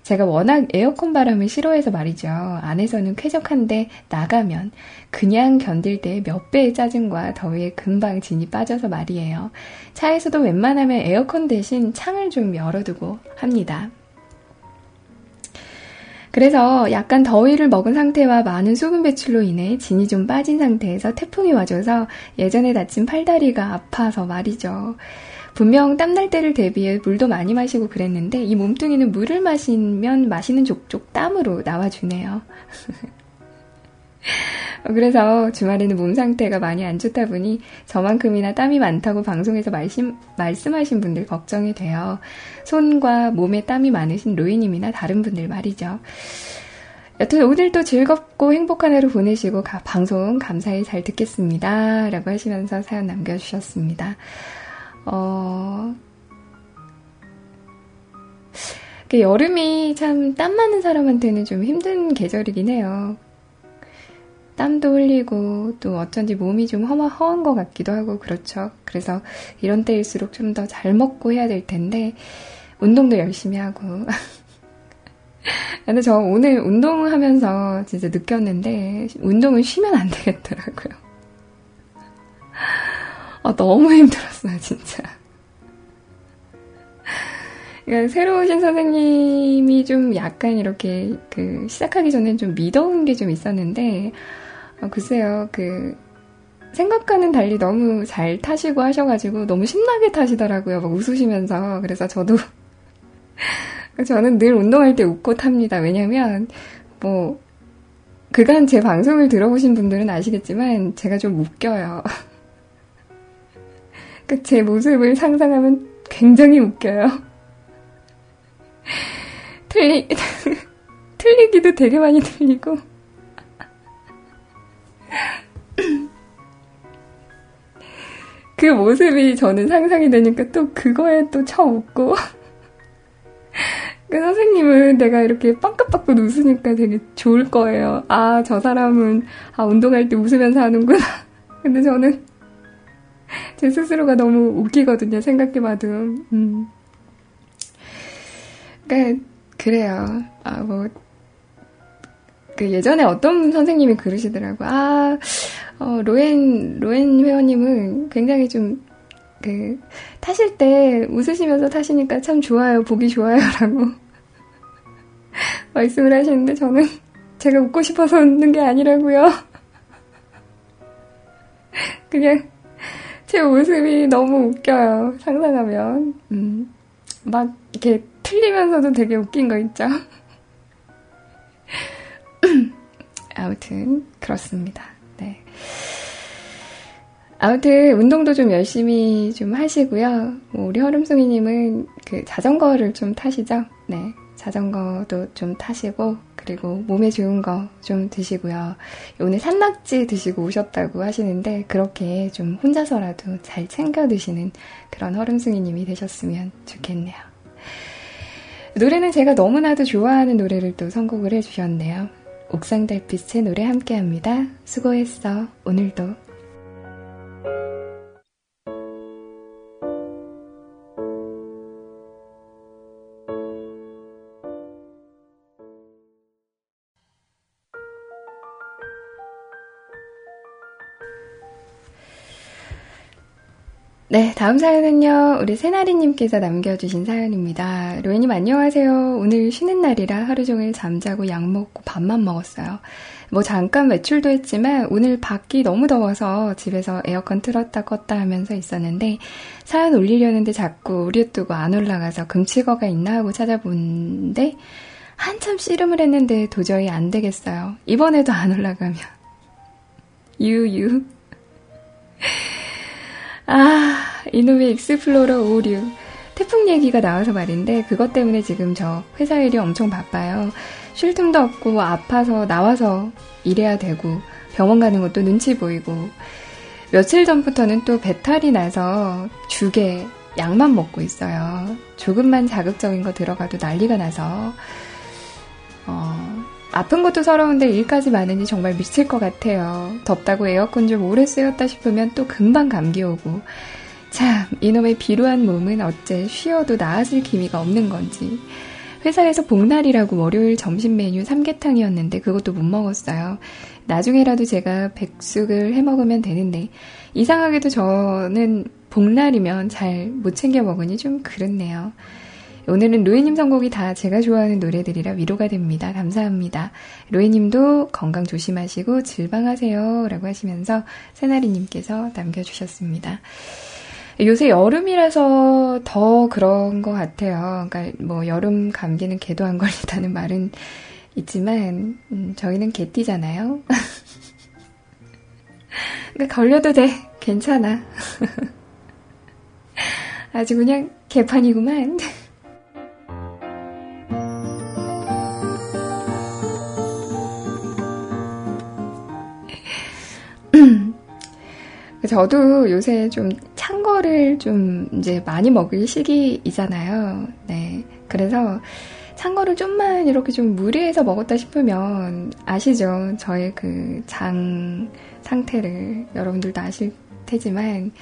제가 워낙 에어컨 바람을 싫어해서 말이죠. 안에서는 쾌적한데 나가면 그냥 견딜 때 몇 배의 짜증과 더위에 금방 진이 빠져서 말이에요. 차에서도 웬만하면 에어컨 대신 창을 좀 열어두고 합니다. 그래서 약간 더위를 먹은 상태와 많은 수분 배출로 인해 진이 좀 빠진 상태에서 태풍이 와줘서 예전에 다친 팔다리가 아파서 말이죠. 분명 땀날 때를 대비해 물도 많이 마시고 그랬는데 이 몸뚱이는 물을 마시면 마시는 족족 땀으로 나와주네요. 그래서 주말에는 몸 상태가 많이 안 좋다 보니 저만큼이나 땀이 많다고 방송에서 말씀, 말씀하신 분들 걱정이 돼요. 손과 몸에 땀이 많으신 로이님이나 다른 분들 말이죠. 여튼 오늘도 즐겁고 행복한 하루 보내시고 가, 방송 감사히 잘 듣겠습니다. 라고 하시면서 사연 남겨주셨습니다. 어, 그 여름이 참 땀 많은 사람한테는 좀 힘든 계절이긴 해요. 땀도 흘리고 또 어쩐지 몸이 좀 허마, 허한 것 같기도 하고 그렇죠. 그래서 이런 때일수록 좀 더 잘 먹고 해야 될 텐데 운동도 열심히 하고 근데 저 오늘 운동하면서 진짜 느꼈는데 운동은 쉬면 안 되겠더라고요. 아, 너무 힘들었어요, 진짜. 그러니까 새로 오신 선생님이 좀 약간 이렇게 그 시작하기 전엔 좀 미더운 게 좀 있었는데 어, 글쎄요 그 생각과는 달리 너무 잘 타시고 하셔가지고 너무 신나게 타시더라고요 막 웃으시면서 그래서 저도 저는 늘 운동할 때 웃고 탑니다. 왜냐면, 뭐, 그간 제 방송을 들어보신 분들은 아시겠지만, 제가 좀 웃겨요. 그 제 모습을 상상하면 굉장히 웃겨요. 틀리, 틀리기도 되게 많이 틀리고. 그 모습이 저는 상상이 되니까 또 그거에 또 쳐 웃고. 그 선생님은 내가 이렇게 빵긋빵긋 웃으니까 되게 좋을 거예요. 아, 저 사람은, 아, 운동할 때 웃으면서 하는구나. 근데 저는 제 스스로가 너무 웃기거든요. 생각해봐도. 음. 그러니까, 그래요. 아, 뭐, 그 예전에 어떤 선생님이 그러시더라고. 아, 어, 로엔, 로엔 회원님은 굉장히 좀 그, 타실 때 웃으시면서 타시니까 참 좋아요, 보기 좋아요, 라고 말씀을 하시는데 저는 제가 웃고 싶어서 웃는 게 아니라고요. 그냥 제 모습이 너무 웃겨요, 상상하면. 음, 막 이렇게 틀리면서도 되게 웃긴 거 있죠? 아무튼, 그렇습니다. 네. 아무튼 운동도 좀 열심히 좀 하시고요. 뭐 우리 허름송이님은 그 자전거를 좀 타시죠? 네. 자전거도 좀 타시고, 그리고 몸에 좋은 거 좀 드시고요. 오늘 산낙지 드시고 오셨다고 하시는데, 그렇게 좀 혼자서라도 잘 챙겨 드시는 그런 허름숭이님이 되셨으면 좋겠네요. 노래는 제가 너무나도 좋아하는 노래를 또 선곡을 해주셨네요. 옥상 달빛의 노래 함께 합니다. 수고했어. 오늘도. 네, 다음 사연은요, 우리 새나리님께서 남겨주신 사연입니다. 로이님 안녕하세요. 오늘 쉬는 날이라 하루 종일 잠자고 약 먹고 밥만 먹었어요. 뭐 잠깐 외출도 했지만 오늘 밖이 너무 더워서 집에서 에어컨 틀었다 껐다 하면서 있었는데 사연 올리려는데 자꾸 우리 뜨고 안 올라가서 금치거가 있나 하고 찾아보는데 한참 씨름을 했는데 도저히 안 되겠어요. 이번에도 안 올라가면. 유유. 아, 이놈의 Explorer 56. 태풍 얘기가 나와서 말인데, 그것 때문에 지금 저 회사 일이 엄청 바빠요. 쉴 틈도 없고, 아파서 나와서 일해야 되고, 병원 가는 것도 눈치 보이고, 며칠 전부터는 또 배탈이 나서 죽에 약만 먹고 있어요. 조금만 자극적인 거 들어가도 난리가 나서, 어, 아픈 것도 서러운데 일까지 많으니 정말 미칠 것 같아요. 덥다고 에어컨 좀 오래 쓰였다 싶으면 또 금방 감기 오고. 참, 이놈의 비루한 몸은 어째 쉬어도 나아질 기미가 없는 건지. 회사에서 복날이라고 월요일 점심 메뉴 삼계탕이었는데 그것도 못 먹었어요. 나중에라도 제가 백숙을 해 먹으면 되는데 이상하게도 저는 복날이면 잘 못 챙겨 먹으니 좀 그렇네요. 오늘은 로이님 선곡이 다 제가 좋아하는 노래들이라 위로가 됩니다. 감사합니다. 로이님도 건강 조심하시고 질방하세요. 라고 하시면서 새나리님께서 남겨주셨습니다. 요새 여름이라서 더 그런 것 같아요. 그러니까 뭐 여름 감기는 개도 안 걸린다는 말은 있지만 음, 저희는 개띠잖아요. 그러니까 걸려도 돼. 괜찮아. 아주 그냥 개판이구만. 저도 요새 좀 찬 거를 좀 이제 많이 먹을 시기이잖아요. 네. 그래서 찬 거를 좀만 이렇게 좀 무리해서 먹었다 싶으면 아시죠? 저의 그 장 상태를 여러분들도 아실 테지만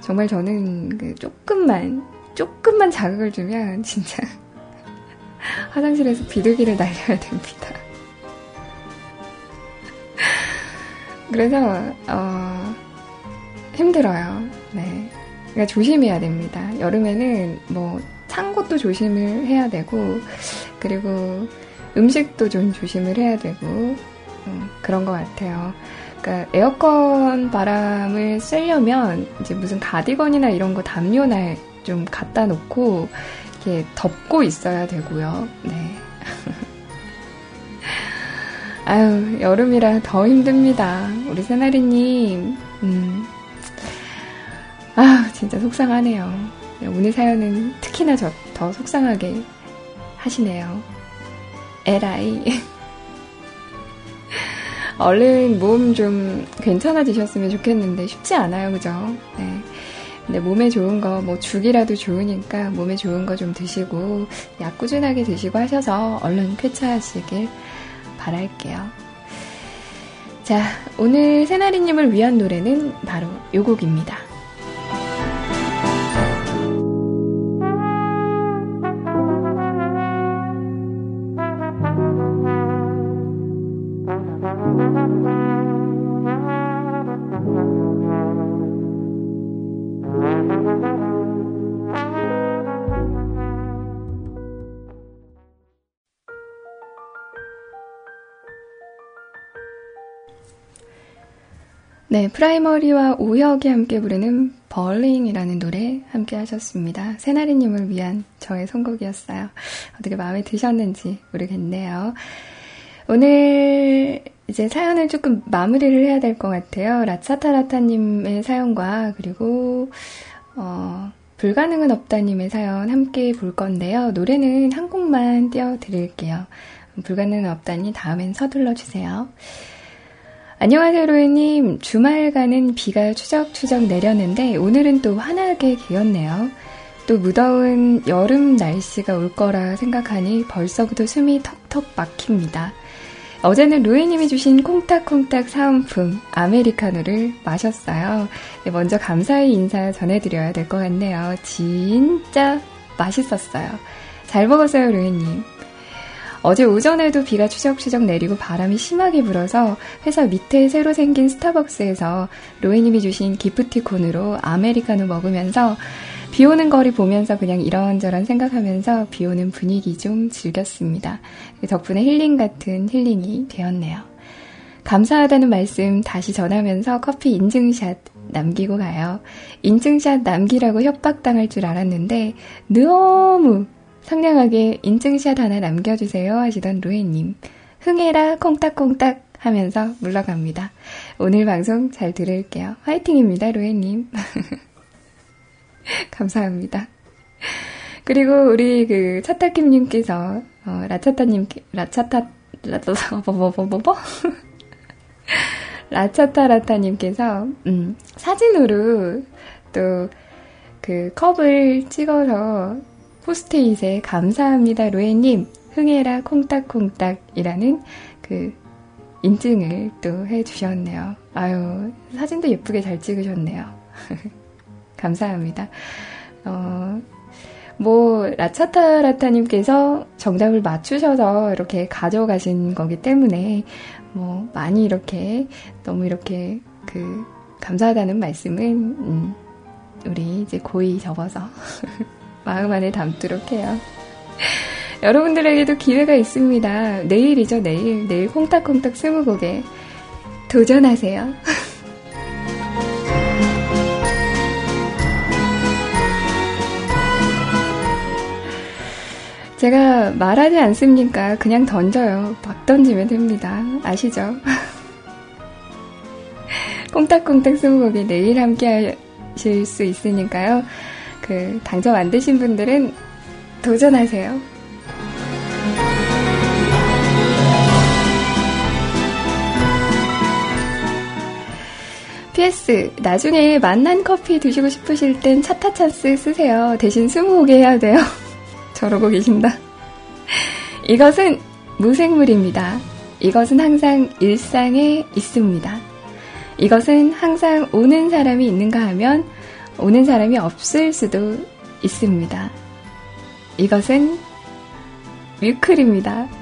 정말 저는 그 조금만 조금만 자극을 주면 진짜 화장실에서 비둘기를 날려야 됩니다. 그래서 어, 힘들어요. 네. 그러니까 조심해야 됩니다. 여름에는 뭐 찬 것도 조심을 해야 되고 그리고 음식도 좀 조심을 해야 되고 음, 그런 것 같아요. 그러니까 에어컨 바람을 쐬려면 이제 무슨 가디건이나 이런 거 담요나 좀 갖다 놓고 이렇게 덮고 있어야 되고요. 네. 아유, 여름이라 더 힘듭니다. 우리 새나리님, 음. 아 진짜 속상하네요. 오늘 사연은 특히나 저, 더 속상하게 하시네요. 에라이. 얼른 몸 좀 괜찮아지셨으면 좋겠는데 쉽지 않아요, 그죠? 네. 근데 몸에 좋은 거, 뭐 죽이라도 좋으니까 몸에 좋은 거 좀 드시고 약 꾸준하게 드시고 하셔서 얼른 쾌차하시길 바랄게요. 자, 오늘 새나리님을 위한 노래는 바로 요 곡입니다. 네, 프라이머리와 오혁이 함께 부르는 Bawling이라는 노래 함께 하셨습니다. 새나리님을 위한 저의 선곡이었어요. 어떻게 마음에 드셨는지 모르겠네요. 오늘 이제 사연을 조금 마무리를 해야 될 것 같아요. 라차타라타님의 사연과 그리고 어, 불가능은 없다님의 사연 함께 볼 건데요. 노래는 한 곡만 띄워드릴게요. 불가능은 없다니 다음엔 서둘러 주세요. 안녕하세요, 로이님. 주말가는 비가 추적추적 내렸는데 오늘은 또 환하게 개었네요. 또 무더운 여름 날씨가 올 거라 생각하니 벌써부터 숨이 턱턱 막힙니다. 어제는 로이님이 주신 콩닥콩닥 사은품 아메리카노를 마셨어요. 네, 먼저 감사의 인사 전해드려야 될 것 같네요. 진짜 맛있었어요. 잘 먹었어요, 로이님. 어제 오전에도 비가 추적추적 내리고 바람이 심하게 불어서 회사 밑에 새로 생긴 스타벅스에서 로이님이 주신 기프티콘으로 아메리카노 먹으면서 비 오는 거리 보면서 그냥 이런저런 생각하면서 비 오는 분위기 좀 즐겼습니다. 덕분에 힐링 같은 힐링이 되었네요. 감사하다는 말씀 다시 전하면서 커피 인증샷 남기고 가요. 인증샷 남기라고 협박당할 줄 알았는데 너무 상냥하게 인증샷 하나 남겨주세요 하시던 로에님. 흥해라 콩닥콩닥 하면서 물러갑니다. 오늘 방송 잘 들을게요. 화이팅입니다, 로에님. 감사합니다. 그리고 우리 그 차타킴님께서 어, 라차타님 라차타 라차타 뭐뭐뭐뭐 라차타라타님께서 음, 사진으로 또 그 컵을 찍어서 포스트잇에 감사합니다 로에님 흥해라 콩닥콩닥이라는 그 인증을 또 해주셨네요. 아유 사진도 예쁘게 잘 찍으셨네요. 감사합니다. 어, 뭐 라차타라타님께서 정답을 맞추셔서 이렇게 가져가신 거기 때문에 뭐 많이 이렇게 너무 이렇게 그 감사하다는 말씀은 음, 우리 이제 고이 접어서 마음 안에 담도록 해요. 여러분들에게도 기회가 있습니다. 내일이죠, 내일. 내일 콩닥콩닥 스무곡에 도전하세요. 제가 말하지 않습니까? 그냥 던져요. 막 던지면 됩니다. 아시죠? 콩닥콩닥 스무곡이 내일 함께 하실 수 있으니까요. 그 당첨 안 되신 분들은 도전하세요. PS, 나중에 만난 커피 드시고 싶으실 땐 차타 찬스 쓰세요. 대신 스무고개 해야 돼요. 저러고 계신다. 이것은 무생물입니다. 이것은 항상 일상에 있습니다. 이것은 항상 오는 사람이 있는가 하면 오는 사람이 없을 수도 있습니다. 이것은 뮤클입니다.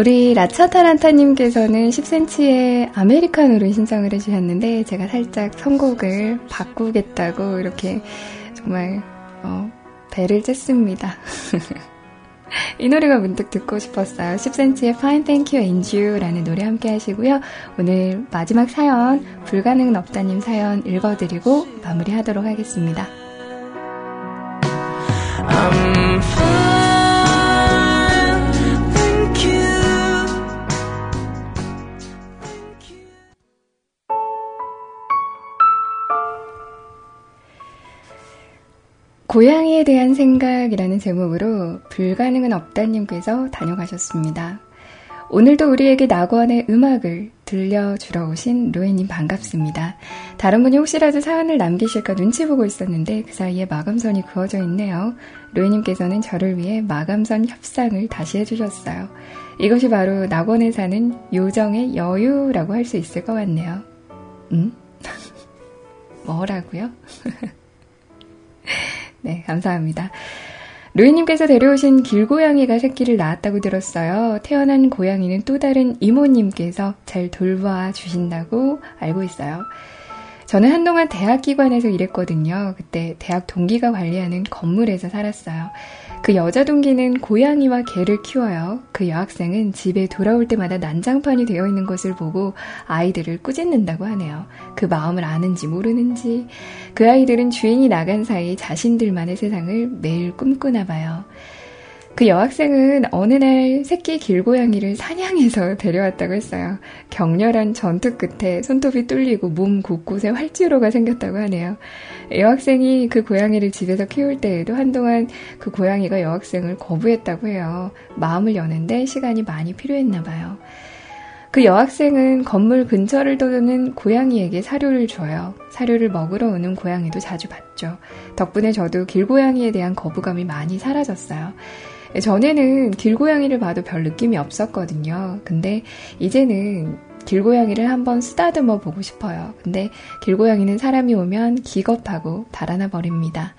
우리 라차타란타님께서는 10cm의 아메리카노를 신청을 해주셨는데 제가 살짝 선곡을 바꾸겠다고 이렇게 정말 어, 배를 쬐습니다. 이 노래가 문득 듣고 싶었어요. 10cm의 Fine Thank You and You라는 노래 함께 하시고요. 오늘 마지막 사연, 불가능은 없다님 사연 읽어드리고 마무리하도록 하겠습니다. 고양이에 대한 생각이라는 제목으로 불가능은 없다님께서 다녀가셨습니다. 오늘도 우리에게 낙원의 음악을 들려주러 오신 로에님 반갑습니다. 다른 분이 혹시라도 사연을 남기실까 눈치 보고 있었는데 그 사이에 마감선이 그어져 있네요. 로에님께서는 저를 위해 마감선 협상을 다시 해주셨어요. 이것이 바로 낙원에 사는 요정의 여유라고 할 수 있을 것 같네요. 음? 뭐라고요? 네, 감사합니다. 루이님께서 데려오신 길고양이가 새끼를 낳았다고 들었어요. 태어난 고양이는 또 다른 이모님께서 잘 돌봐 주신다고 알고 있어요. 저는 한동안 대학기관에서 일했거든요. 그때 대학 동기가 관리하는 건물에서 살았어요. 그 여자 동기는 고양이와 개를 키워요. 그 여학생은 집에 돌아올 때마다 난장판이 되어 있는 것을 보고 아이들을 꾸짖는다고 하네요. 그 마음을 아는지 모르는지 그 아이들은 주인이 나간 사이 자신들만의 세상을 매일 꿈꾸나 봐요. 그 여학생은 어느 날 새끼 길고양이를 사냥해서 데려왔다고 했어요. 격렬한 전투 끝에 손톱이 뚫리고 몸 곳곳에 활주로가 생겼다고 하네요. 여학생이 그 고양이를 집에서 키울 때에도 한동안 그 고양이가 여학생을 거부했다고 해요. 마음을 여는데 시간이 많이 필요했나 봐요. 그 여학생은 건물 근처를 도는 고양이에게 사료를 줘요. 사료를 먹으러 오는 고양이도 자주 봤죠. 덕분에 저도 길고양이에 대한 거부감이 많이 사라졌어요. 전에는 길고양이를 봐도 별 느낌이 없었거든요. 근데 이제는 길고양이를 한번 쓰다듬어 보고 싶어요. 근데 길고양이는 사람이 오면 기겁하고 달아나 버립니다.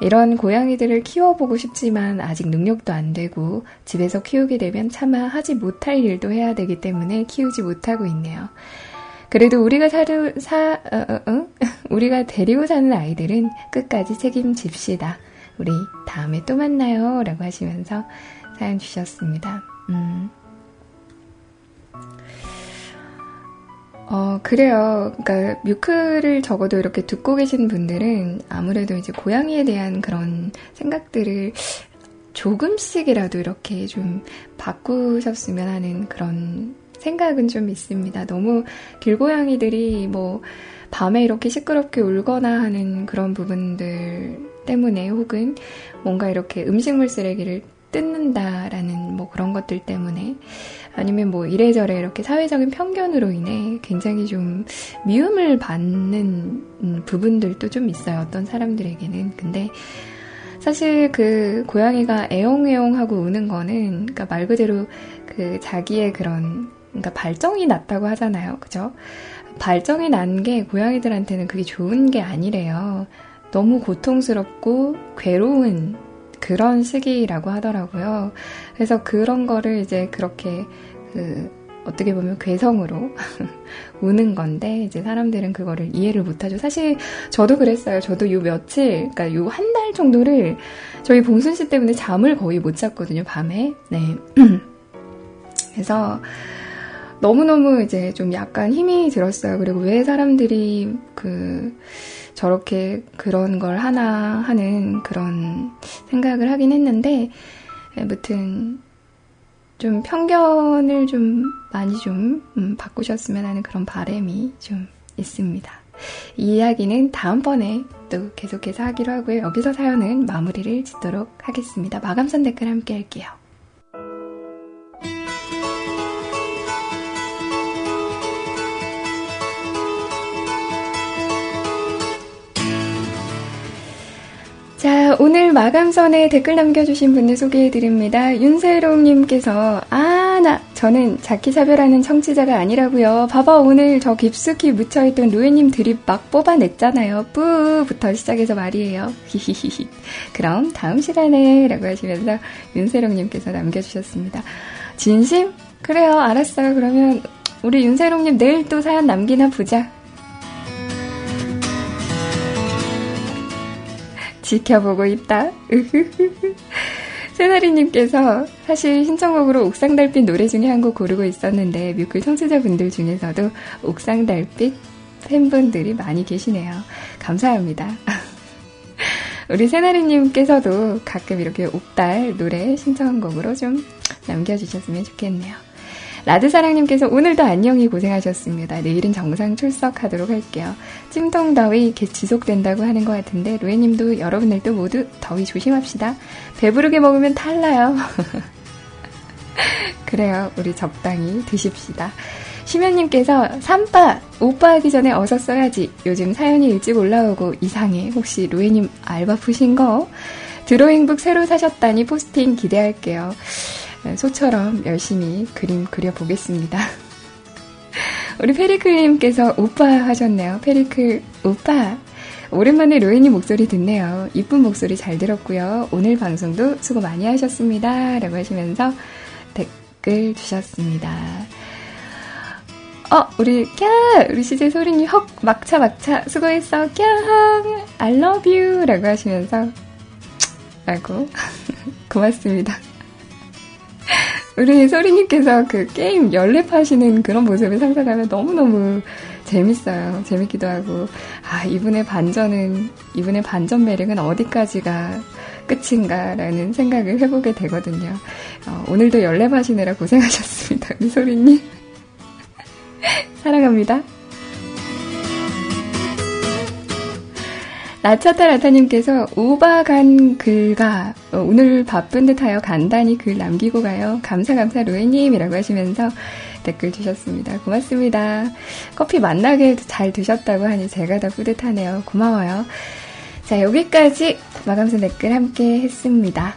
이런 고양이들을 키워보고 싶지만 아직 능력도 안 되고 집에서 키우게 되면 차마 하지 못할 일도 해야 되기 때문에 키우지 못하고 있네요. 그래도 우리가 사르, 사, 어, 어, 어? 우리가 데리고 사는 아이들은 끝까지 책임집시다. 우리 다음에 또 만나요. 라고 하시면서 사연 주셨습니다. 음. 어, 그래요. 그러니까 뮤크를 적어도 이렇게 듣고 계신 분들은 아무래도 이제 고양이에 대한 그런 생각들을 조금씩이라도 이렇게 좀 바꾸셨으면 하는 그런 생각은 좀 있습니다. 너무 길고양이들이 뭐 밤에 이렇게 시끄럽게 울거나 하는 그런 부분들 때문에 혹은 뭔가 이렇게 음식물 쓰레기를 뜯는다라는 뭐 그런 것들 때문에 아니면 뭐 이래저래 이렇게 사회적인 편견으로 인해 굉장히 좀 미움을 받는 음, 부분들도 좀 있어요. 어떤 사람들에게는. 근데 사실 그 고양이가 애용애용하고 우는 거는 그러니까 말 그대로 그 자기의 그런 그러니까 발정이 났다고 하잖아요. 그죠? 발정이 난 게 고양이들한테는 그게 좋은 게 아니래요. 너무 고통스럽고 괴로운 그런 시기라고 하더라고요. 그래서 그런 거를 이제 그렇게 그 어떻게 보면 괴성으로 우는 건데 이제 사람들은 그거를 이해를 못하죠. 사실 저도 그랬어요. 저도 요 며칠, 그러니까 요 한 달 정도를 저희 봉순 씨 때문에 잠을 거의 못 잤거든요. 밤에. 네. 그래서 너무너무 이제 좀 약간 힘이 들었어요. 그리고 왜 사람들이 그 저렇게 그런 걸 하나 하는 그런 생각을 하긴 했는데 아무튼 좀 편견을 좀 많이 좀 음, 바꾸셨으면 하는 그런 바램이 좀 있습니다. 이 이야기는 다음번에 또 계속해서 하기로 하고요. 여기서 사연은 마무리를 짓도록 하겠습니다. 마감선 댓글 함께 할게요. 자, 오늘 마감선에 댓글 남겨주신 분들 소개해드립니다. 윤세롱님께서, 아, 나, 저는 자키사별하는 청취자가 아니라고요. 봐봐, 오늘 저 깊숙이 묻혀있던 루에님 드립 막 뽑아냈잖아요. 뿌부터 시작해서 말이에요. 히히히히. 그럼 다음 시간에 라고 하시면서 윤세롱님께서 남겨주셨습니다. 진심? 그래요, 알았어요. 그러면 우리 윤세롱님 내일 또 사연 남기나 보자. 지켜보고 있다. 세나리님께서 사실 신청곡으로 옥상달빛 노래 중에 한 곡 고르고 있었는데 뮤클 청취자분들 중에서도 옥상달빛 팬분들이 많이 계시네요. 감사합니다. 우리 세나리님께서도 가끔 이렇게 옥달 노래 신청곡으로 좀 남겨주셨으면 좋겠네요. 라드사랑님께서 오늘도 안녕히 고생하셨습니다. 내일은 정상 출석하도록 할게요. 찜통 더위 지속된다고 하는 것 같은데 로에님도 여러분들도 모두 더위 조심합시다. 배부르게 먹으면 탈나요. 그래요. 우리 적당히 드십시다. 심연님께서 삼빠 오빠 하기 전에 어서 써야지. 요즘 사연이 일찍 올라오고 이상해. 혹시 로에님 알바 푸신 거? 드로잉북 새로 사셨다니 포스팅 기대할게요. 소처럼 열심히 그림 그려보겠습니다. 우리 페리클님께서 오빠 하셨네요. 페리클, 오빠. 오랜만에 로이님 목소리 듣네요. 이쁜 목소리 잘 들었고요. 오늘 방송도 수고 많이 하셨습니다. 라고 하시면서 댓글 주셨습니다. 어, 우리, 꺄! 우리 시제 소리님 헉, 막차, 막차, 수고했어, 꺄! I love you! 라고 하시면서, 아이고, 고맙습니다. 우리 소리님께서 그 게임 연랩하시는 그런 모습을 상상하면 너무너무 재밌어요. 재밌기도 하고, 아, 이분의 반전은, 이분의 반전 매력은 어디까지가 끝인가라는 생각을 해보게 되거든요. 어, 오늘도 연랩하시느라 고생하셨습니다. 우리 소리님. 사랑합니다. 나차타 라타님께서 우바간 글가 어, 오늘 바쁜 듯하여 간단히 글 남기고 가요. 감사 감사 로에님이라고 하시면서 댓글 주셨습니다. 고맙습니다. 커피 만나게 잘 드셨다고 하니 제가 더 뿌듯하네요. 고마워요. 자 여기까지 마감선 댓글 함께 했습니다.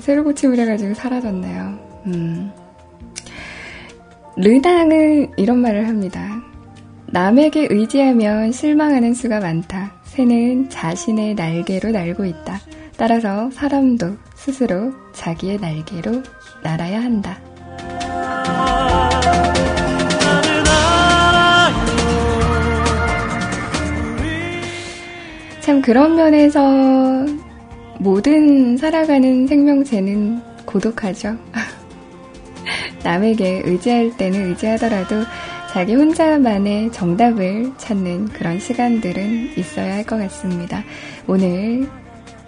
새로 고침을 해가지고 사라졌네요. 음. 르당은 이런 말을 합니다. 남에게 의지하면 실망하는 수가 많다. 새는 자신의 날개로 날고 있다. 따라서 사람도 스스로 자기의 날개로 날아야 한다. 참 그런 면에서 모든 살아가는 생명체는 고독하죠. 남에게 의지할 때는 의지하더라도 자기 혼자만의 정답을 찾는 그런 시간들은 있어야 할 것 같습니다. 오늘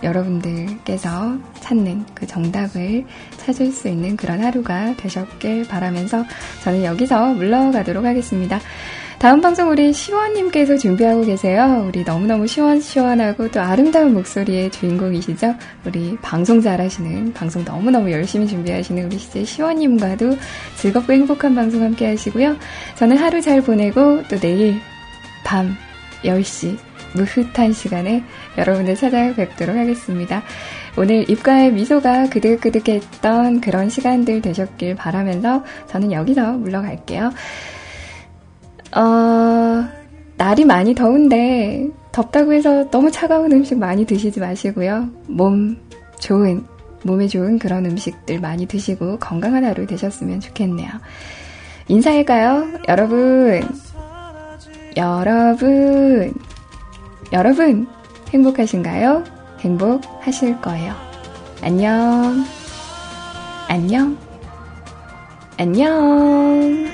여러분들께서 찾는 그 정답을 찾을 수 있는 그런 하루가 되셨길 바라면서 저는 여기서 물러가도록 하겠습니다. 다음 방송 우리 시원님께서 준비하고 계세요. 우리 너무너무 시원시원하고 또 아름다운 목소리의 주인공이시죠? 우리 방송 잘하시는, 방송 너무너무 열심히 준비하시는 우리 시제 시원님과도 즐겁고 행복한 방송 함께 하시고요. 저는 하루 잘 보내고 또 내일 밤 10시 무흐한 시간에 여러분들 찾아뵙도록 하겠습니다. 오늘 입가에 미소가 그득그득했던 그런 시간들 되셨길 바라면서 저는 여기서 물러갈게요. 어, 날이 많이 더운데 덥다고 해서 너무 차가운 음식 많이 드시지 마시고요. 몸 좋은, 몸에 좋은 그런 음식들 많이 드시고 건강한 하루 되셨으면 좋겠네요. 인사할까요? 여러분, 여러분, 여러분, 행복하신가요? 행복하실 거예요. 안녕. 안녕. 안녕.